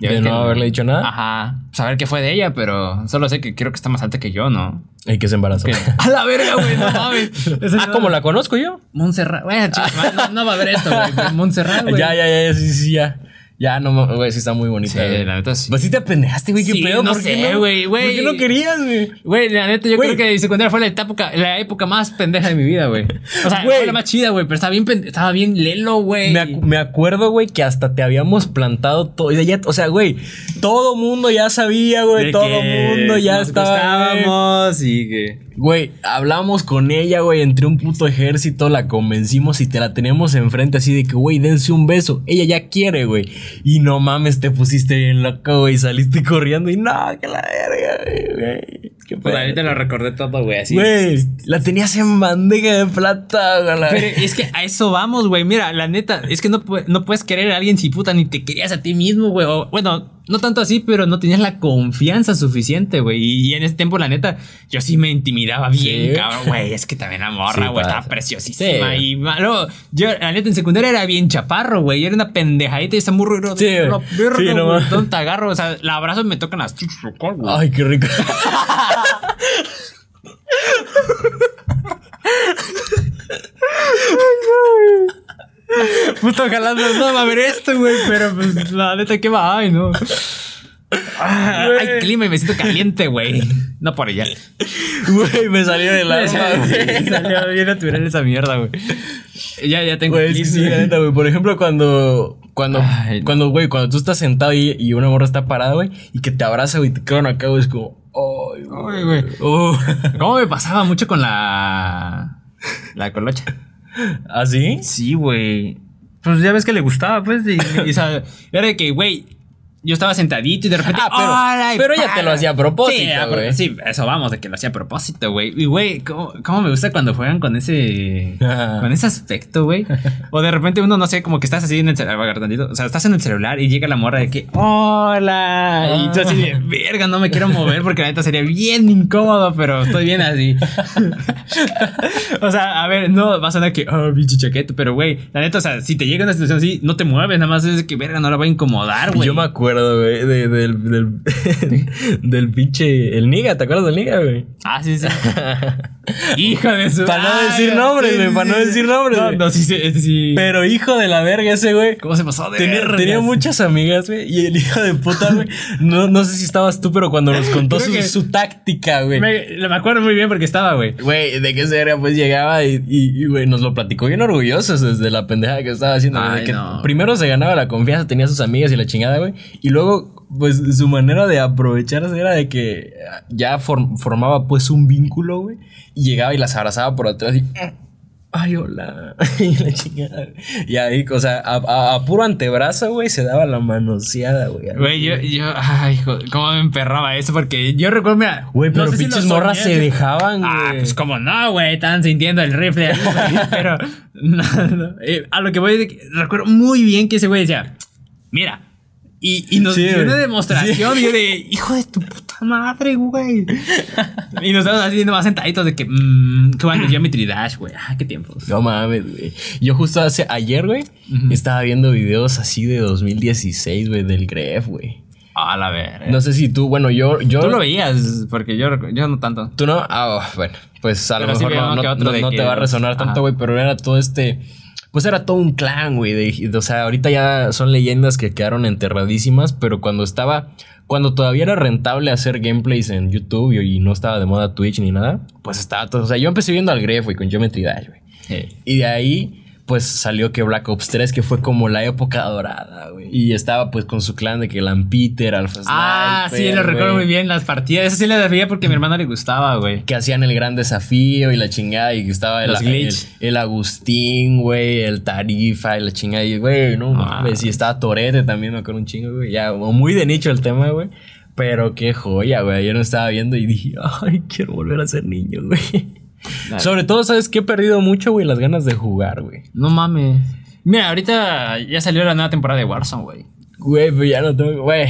Ya ¿De no que- haberle dicho nada? Ajá. Saber qué fue de ella, pero solo sé que creo que está más alta que yo, ¿no? El que se embarazó. Que- <laughs> A la verga, güey, no mames. <laughs> Ah, no- como la conozco yo. Montserrat. Bueno, chicos, no, no va a haber esto, güey. Montserrat, <laughs> güey. Ya, ya, ya, ya, sí, sí, ya. Ya, no, güey, sí está muy bonita. Sí, güey. la neta sí. Pues sí te apendejaste, güey, qué Sí, pedo, no ¿por qué sé, no? güey, güey. ¿Por qué no querías, güey? Güey, la neta, yo Güey. creo que secundaria fue la época, la época más pendeja de mi vida, güey. O sea, Güey. fue la más chida, güey, pero estaba bien, estaba bien lelo, güey. Me, acu- me acuerdo, güey, que hasta te habíamos plantado todo. ya- O sea, güey, todo mundo ya sabía, güey. Todo mundo ya nos estaba. gustábamos y que... Güey, hablamos con ella, güey, entre un puto ejército, la convencimos y te la teníamos enfrente así de que, güey, dense un beso. Ella ya quiere, güey. Y no mames, te pusiste bien loco, güey, saliste corriendo y no, que la verga, güey, Qué Pues ahorita lo recordé todo, güey, así. Güey, la tenías en bandeja de plata, güey. Pero es que a eso vamos, güey. Mira, la neta, es que no, no puedes querer a alguien si puta ni te querías a ti mismo, güey. O, bueno, no tanto así, pero no tenías la confianza suficiente, güey. Y, y en ese tiempo, la neta, yo sí me intimidaba bien, Sí. cabrón, güey. Es que también la morra, Sí güey, estaba pasa. preciosísima. Sí. Y malo, yo, la neta, en secundaria era bien chaparro, güey. Yo era una pendejadita y esa muy raro. Sí, güey. Sí, no. ¿Dónde te agarro? O sea, la abrazo y me tocan las. Ay, qué rico. <laughs> Puto jalando, no va a ver esto, güey. Pero pues la neta, ¿qué va? Ay, no. Ah, hay clima y me siento caliente, güey. No por ella. Güey, me salió del alma, güey. Salió bien natural esa mierda, güey. Ya, ya tengo Güey, que sí, la neta, güey. Por ejemplo, cuando. Cuando, Ay, no. cuando, güey, cuando tú estás sentado y, y una morra está parada, güey, y que te abraza, güey, te quedan acá, güey, es como. Ay, güey. <laughs> ¿Cómo me pasaba mucho con la. La colocha? ¿Ah, sí? Sí, güey. Pues ya ves que le gustaba, pues. Y, y, sea, era de que, güey. Yo estaba sentadito y de repente. Ah, pero- ¡Órale, pero ella te lo hacía a propósito, Sí, güey. sí, eso vamos, de que lo hacía a propósito, güey. Y, güey, ¿cómo, cómo me gusta cuando juegan con ese. <laughs> con ese aspecto, güey. O de repente uno, no sé, como que estás así en el celular. O sea, estás en el celular y llega la morra de que. ¡Hola! Y tú así de, verga, no me quiero mover porque la neta sería bien incómodo, pero estoy bien así. <laughs> o sea, a ver, no va a sonar que, oh, pinche chaqueto, pero güey, la neta, o sea, si te llega una situación así, no te mueves, nada más es que, verga, no la va a incomodar, güey. Yo me acuerdo, acuerdo, güey. de- del, del, <laughs> del pinche. El Niga, ¿te acuerdas del Niga, güey? Ah, sí, sí. <laughs> Hijo de su. Para no decir nombres, sí, güey, sí, para no decir nombres, No, no, sí, sí. Pero hijo de la verga ese, güey. ¿Cómo se pasó de Tenía, vergas? tenía muchas amigas, güey. Y el hijo de puta, güey. No, no sé si estabas tú, pero cuando nos contó su, táctica, güey. Me, me acuerdo muy bien porque estaba, güey. Güey, de qué sería, pues llegaba y, y, y, güey, nos lo platicó bien orgullosos desde la pendejada que estaba haciendo. güey, de Ay, que no. primero se ganaba la confianza, tenía sus amigas y la chingada, güey. Y luego, pues, su manera de aprovecharse era de que ya form- formaba, pues, un vínculo, güey. Y llegaba y las abrazaba por atrás y. Ay, hola. <laughs> y la chingada. Y ahí, o sea, a, a- a puro antebrazo, güey, se daba la manoseada, güey. Güey, yo, yo, ay, hijo, cómo me emperraba eso, porque yo recuerdo, mira. Güey, pero no sé pinches morras soñé, se dejaban, güey. Ah, pues como no, güey, estaban sintiendo el rifle ahí, <laughs> pero no, no. Eh, a lo que voy, recuerdo muy bien que ese güey decía, mira, y, y nos Sí, dio una demostración, y yo de, hijo de tu puta madre, güey. y nos estábamos así nomás sentaditos de que, mmm, que bueno, Geometry Dash, güey, ah, qué tiempos. No mames, güey. Yo justo hace ayer, güey, estaba viendo videos así de 2016, güey, del Gref, güey. A la ver. No sé si tú, bueno, yo, yo. Tú lo veías, porque yo, yo no tanto. ¿Tú no? Ah, bueno, pues a lo Pero sí mejor no, no- no- no te va a resonar tanto, güey, pero era todo este. Pues era todo un clan, güey. O sea, ahorita ya son leyendas que quedaron enterradísimas, pero cuando estaba. Cuando todavía era rentable hacer gameplays en YouTube y, y no estaba de moda Twitch ni nada, pues estaba todo. O sea, yo empecé viendo al Gref, güey, con Geometry Dash, güey. Y de ahí, pues salió que Black Ops 3, que fue como la época dorada, güey. Y estaba pues con su clan de que Lampeter, Alpha Ah, sí, lo recuerdo güey, muy bien, las partidas. Eso sí las veía porque a mi hermano le gustaba, güey. Que hacían el gran desafío y la chingada. Y que estaba el, el, Agustín, güey, el Tarifa y la chingada. Y, güey, no Ah. mames. Y estaba Torete también, me acuerdo un chingo, güey. Ya, muy de nicho el tema, güey. Pero qué joya, güey. Ayer no estaba viendo y dije, ay, quiero volver a ser niño, güey. Dale. Sobre todo, ¿sabes qué? He perdido mucho, güey, las ganas de jugar, güey. No mames. Mira, ahorita ya salió la nueva temporada de Warzone, güey. Güey, pero ya no tengo, güey.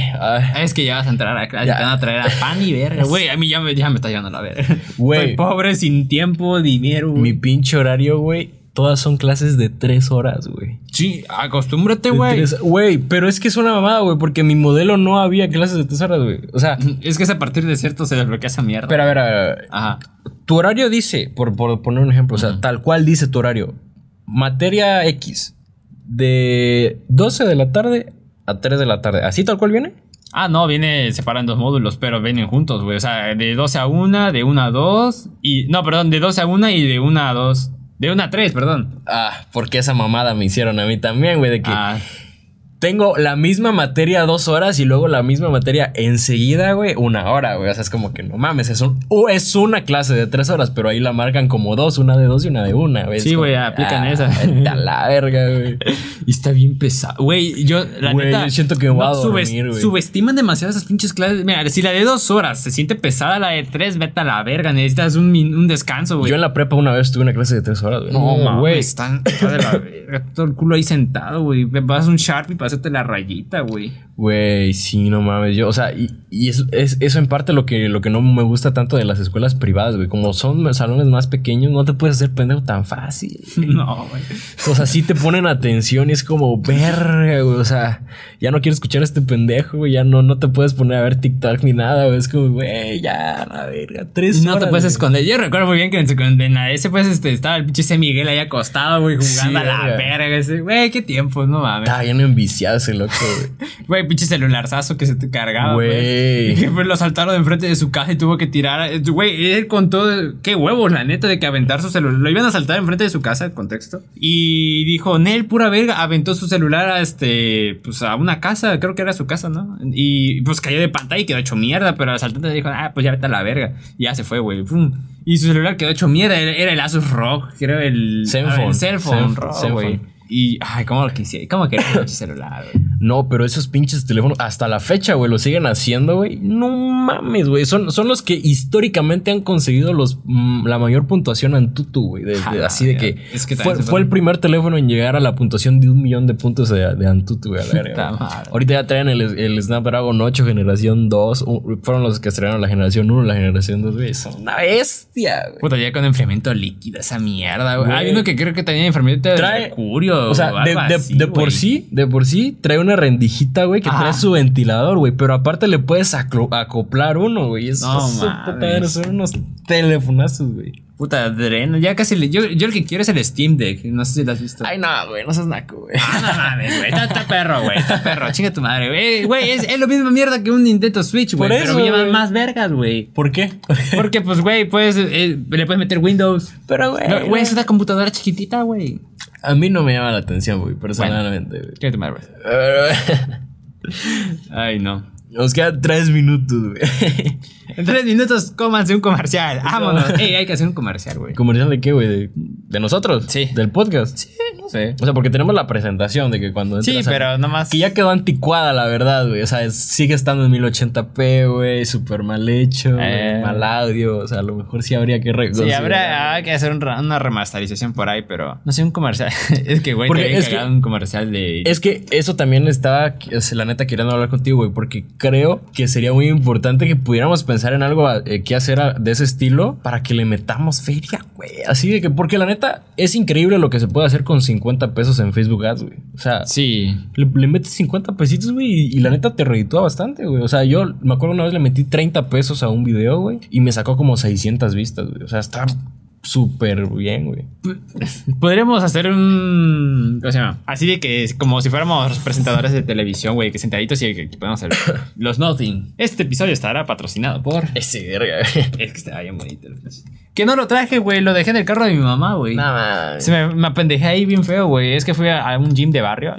Es que ya vas a entrar a clase, Ya. te van a traer a pan y verga. <laughs> Güey, a mí ya me, ya me está llevando la verga. Güey. Soy pobre, sin tiempo, dinero, Mi güey. pinche horario, güey. Todas son clases de tres horas, güey. Sí, acostúmbrate, güey. Güey, pero es que es una mamada, güey, porque en mi modelo no había clases de tres horas, güey. O sea, Es que es a partir de cierto se desbloquea esa mierda. pero a ver, a ver, a ver. Ajá. Tu horario dice, por, por poner un ejemplo, o sea, tal cual dice tu horario. Materia X, de 12 de la tarde a 3 de la tarde. ¿Así tal cual viene? Ah, no, viene separado en dos módulos, pero vienen juntos, güey. O sea, de 12 a 1, de 1 a 2. Y. No, perdón, de 12 a 1 y de 1 a 2. De 1 a 3, perdón. Ah, porque esa mamada me hicieron a mí también, güey, de que Ah, tengo la misma materia dos horas y luego la misma materia enseguida, güey, una hora, güey. O sea, es como que no mames, es, un, es una clase de tres horas, pero ahí la marcan como dos, una de dos y una de una, güey. Sí, güey, aplican ah, esa. vete a la verga, güey. <laughs> y está bien pesado. Güey, yo, la Güey, neta. yo siento que me voy a dormir, güey. Subestiman demasiado esas pinches clases. Mira, si la de dos horas se siente pesada, la de tres, vete a la verga. Necesitas un, descanso, güey. Yo en la prepa una vez tuve una clase de tres horas, güey. No, mames. güey, están está de la verga. Todo el culo ahí sentado, güey. Vas a un Sharpie para hacerte la rayita, güey. Güey, sí, no mames. Yo, o sea, y, y es, es- eso en parte lo que, lo que no me gusta tanto de las escuelas privadas, güey. Como son salones más pequeños, no te puedes hacer pendejo tan fácil. <laughs> No, güey. O sea, sí te ponen atención y es como, verga, güey. O sea, ya no quiero escuchar a este pendejo, güey. Ya no, no te puedes poner a ver TikTok ni nada, güey. Es como, güey, ya, la verga. Tres No te puedes esconder. Yo recuerdo muy bien que en, secu- en la S, pues, este, estaba el pinche C. Miguel ahí acostado, güey, jugando Sí, a la verga. Ese, Güey, qué tiempos, no mames. Estaba bien enviciado ese loco, güey. <laughs> Güey, pinche celularzazo que se te cargaba, güey. Güey. Y que pues, lo saltaron de enfrente de su casa y tuvo que tirar. eh, Güey, él contó. Qué huevos, la neta, de que aventar su celular. Lo iban a saltar enfrente de su casa, contexto. Y dijo, Nel, pura verga. Aventó su celular a este. Pues a una casa, creo que era su casa, ¿no? Y pues cayó de pantalla y quedó hecho mierda. Pero el asaltante dijo, ah, pues ya vete a la verga. Y ya se fue, güey. Y su celular quedó hecho mierda. Era, el Asus ROG, creo el. Zenfone. El Zenfone Zenfone. güey. Y, ay, cómo lo quisiera. ¿Cómo quería el celular, güey? No, pero esos pinches teléfonos, hasta la fecha, güey, lo siguen haciendo, güey. No mames, güey. Son, son los que históricamente han conseguido los, mm, la mayor puntuación Antutu, güey. De- de- Jala, así de que, Es que fue, el primer teléfono en llegar a la puntuación de un millón de puntos de, de Antutu, güey. güey. Ahorita ya traen el, el Snapdragon 8 generación 2. u- Fueron los que estrenaron la generación 1, la generación 2, güey. Son una bestia, güey. Puta, ya con enfriamiento líquido, esa mierda, güey. Güey. Hay uno que creo que tenía enfriamiento de mercurio, o, O sea, de, algo de- así, de por sí, de por sí, trae una rendijita, güey, que Ajá. trae su ventilador, güey. Pero aparte le puedes acoplar uno, güey. Es, No puta son unos telefonazos, güey. Puta, dreno. Ya casi le. Yo, yo el que quiero es el Steam Deck. No sé si lo has visto. Ay, no, güey, no seas naco, güey. Ah, no mames, güey. Está, perro, güey. Está perro. Chinga tu madre, güey. Güey, es, es lo mismo mierda que un Nintendo Switch, güey. Pero eso, me güey. más vergas, güey. ¿Por qué? Porque, pues, güey, puedes, eh, le puedes meter Windows. Pero, güey. No, Güey, es una computadora chiquitita, güey. A mí no me llama la atención, güey, personalmente, madre, güey. Pero, <laughs> Ay, no. Nos quedan tres minutos, güey. En tres minutos, cómanse un comercial. <laughs> Vámonos. Ey, hay que hacer un comercial, güey. ¿Comercial de qué, güey? ¿De, de nosotros? Sí. ¿Del podcast? Sí, no sé. O sea, porque tenemos la presentación de que cuando Sí, entras a- pero nomás. Que ya quedó anticuada, la verdad, güey. O sea, es- sigue estando en 1080p, güey. Súper mal hecho, Eh. mal audio. O sea, a lo mejor sí habría que Sí, hay que hacer un una remasterización por ahí, pero no sé, un comercial. <laughs> es que, güey, Porque es que- un comercial de. Es que eso también estaba, es, la neta, queriendo hablar contigo, güey, porque creo que sería muy importante que pudiéramos pensar en algo eh, que hacer a- de ese estilo para que le metamos feria, güey. Así de que, porque la neta, es increíble lo que se puede hacer con 50 pesos en Facebook Ads, güey. O sea, Sí. le, le metes 50 pesitos, güey, y, y la neta te reditúa bastante, güey. O sea, yo me acuerdo una vez le metí 30 pesos a un video, güey, y me sacó como 600 vistas, güey. O sea, está súper bien, güey. Podríamos hacer un. ¿Cómo se llama? Así de que, como si fuéramos presentadores de televisión, güey, que sentaditos y que, que podemos hacer <coughs> los Nothing. Este episodio estará patrocinado por. Ese verga, güey. Es que está bien bonito. el. Que no lo traje, güey, lo dejé en el carro de mi mamá, güey. Nada, Se me, me apendejé ahí bien feo, güey. Es que fui a, a un gym de barrio.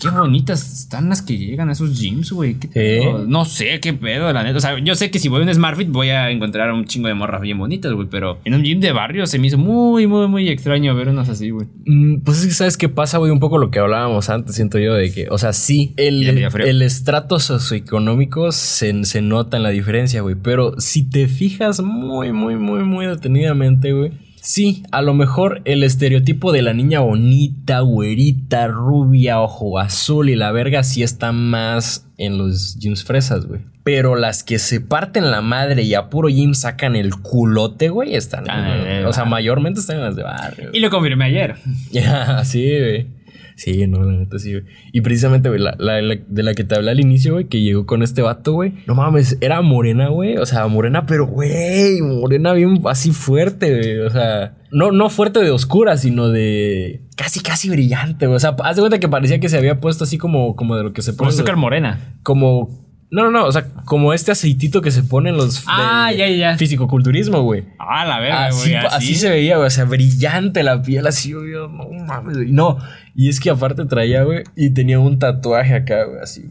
Qué, bonitas están las que llegan a esos gyms, güey. ¿Qué pedo? No sé qué pedo, la neta. O sea, yo sé que si voy a un Smartfit voy a encontrar un chingo de morras bien bonitas, güey. Pero en un gym de barrio se me hizo muy, muy, muy extraño ver unas así, güey. Mm, Pues es que sabes qué pasa, güey, un poco lo que hablábamos antes, siento yo, de que, o sea, sí, el, frío. el estrato socioeconómico se, se nota en la diferencia, güey, pero si te fijas muy, muy, muy, muy detenidamente, güey, sí, a lo mejor el estereotipo de la niña bonita, güerita, rubia, ojo azul y la verga sí está más en los gyms fresas, güey. Pero las que se parten la madre y a puro gym sacan el culote, güey, están. Ah, eh, o sea, mayormente están en las de barrio. Y lo confirmé ayer. <laughs> Ya, sí, güey. Sí, no, la neta sí, güey. Y precisamente, güey, la, la- la- de la que te hablé al inicio, güey, que llegó con este vato, güey. No mames, era morena, güey. O sea, morena, pero, güey, morena bien así fuerte, güey. O sea, no, no fuerte de oscura, sino de casi, casi brillante, güey. O sea, haz de cuenta que parecía que se había puesto así como, como de lo que se Como pone. azúcar morena. Como. No, no, no. O sea, como este aceitito que se pone en los. Ah, ya, ya. Fisicoculturismo, güey. Ah, la verga, Así, güey. así se veía, güey. O sea, brillante la piel, así, güey. No mames, güey. No, y es que aparte traía, güey, y tenía un tatuaje acá, güey, así.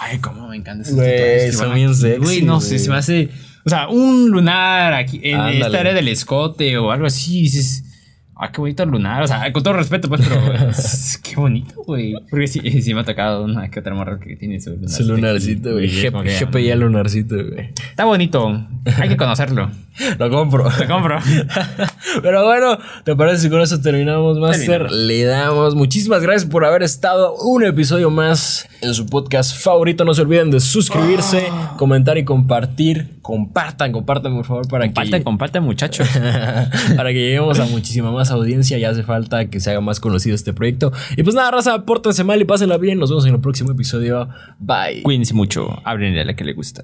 Ay, cómo me encanta tatuajes que son bien sexy, Güey, no sé, se me hace. O sea, un lunar aquí en Ándale. esta área del escote o algo así. Dices, ah, qué bonito el lunar. O sea, con todo respeto, pues, pero <laughs> es- qué bonito, güey. Porque sí, sí me ha tocado una que otra morra que tiene su lunarcito. Su lunarcito, güey. GPI al lunarcito, güey. Está bonito. Hay que conocerlo. <laughs> Lo compro. Te compro. <laughs> Pero bueno, ¿te parece si con eso terminamos, Master? Terminamos. Le damos muchísimas gracias por haber estado un episodio más en su podcast favorito. No se olviden de suscribirse, comentar y compartir. Compartan, compartan, por favor, para Compartan, que compartan, muchachos. <laughs> para que lleguemos a muchísima más audiencia. Ya hace falta que se haga más conocido este proyecto. Y pues nada, raza, pórtense mal y pásenla bien. Nos vemos en el próximo episodio. Bye. Cuídense mucho. Háblenle a la que le gusta.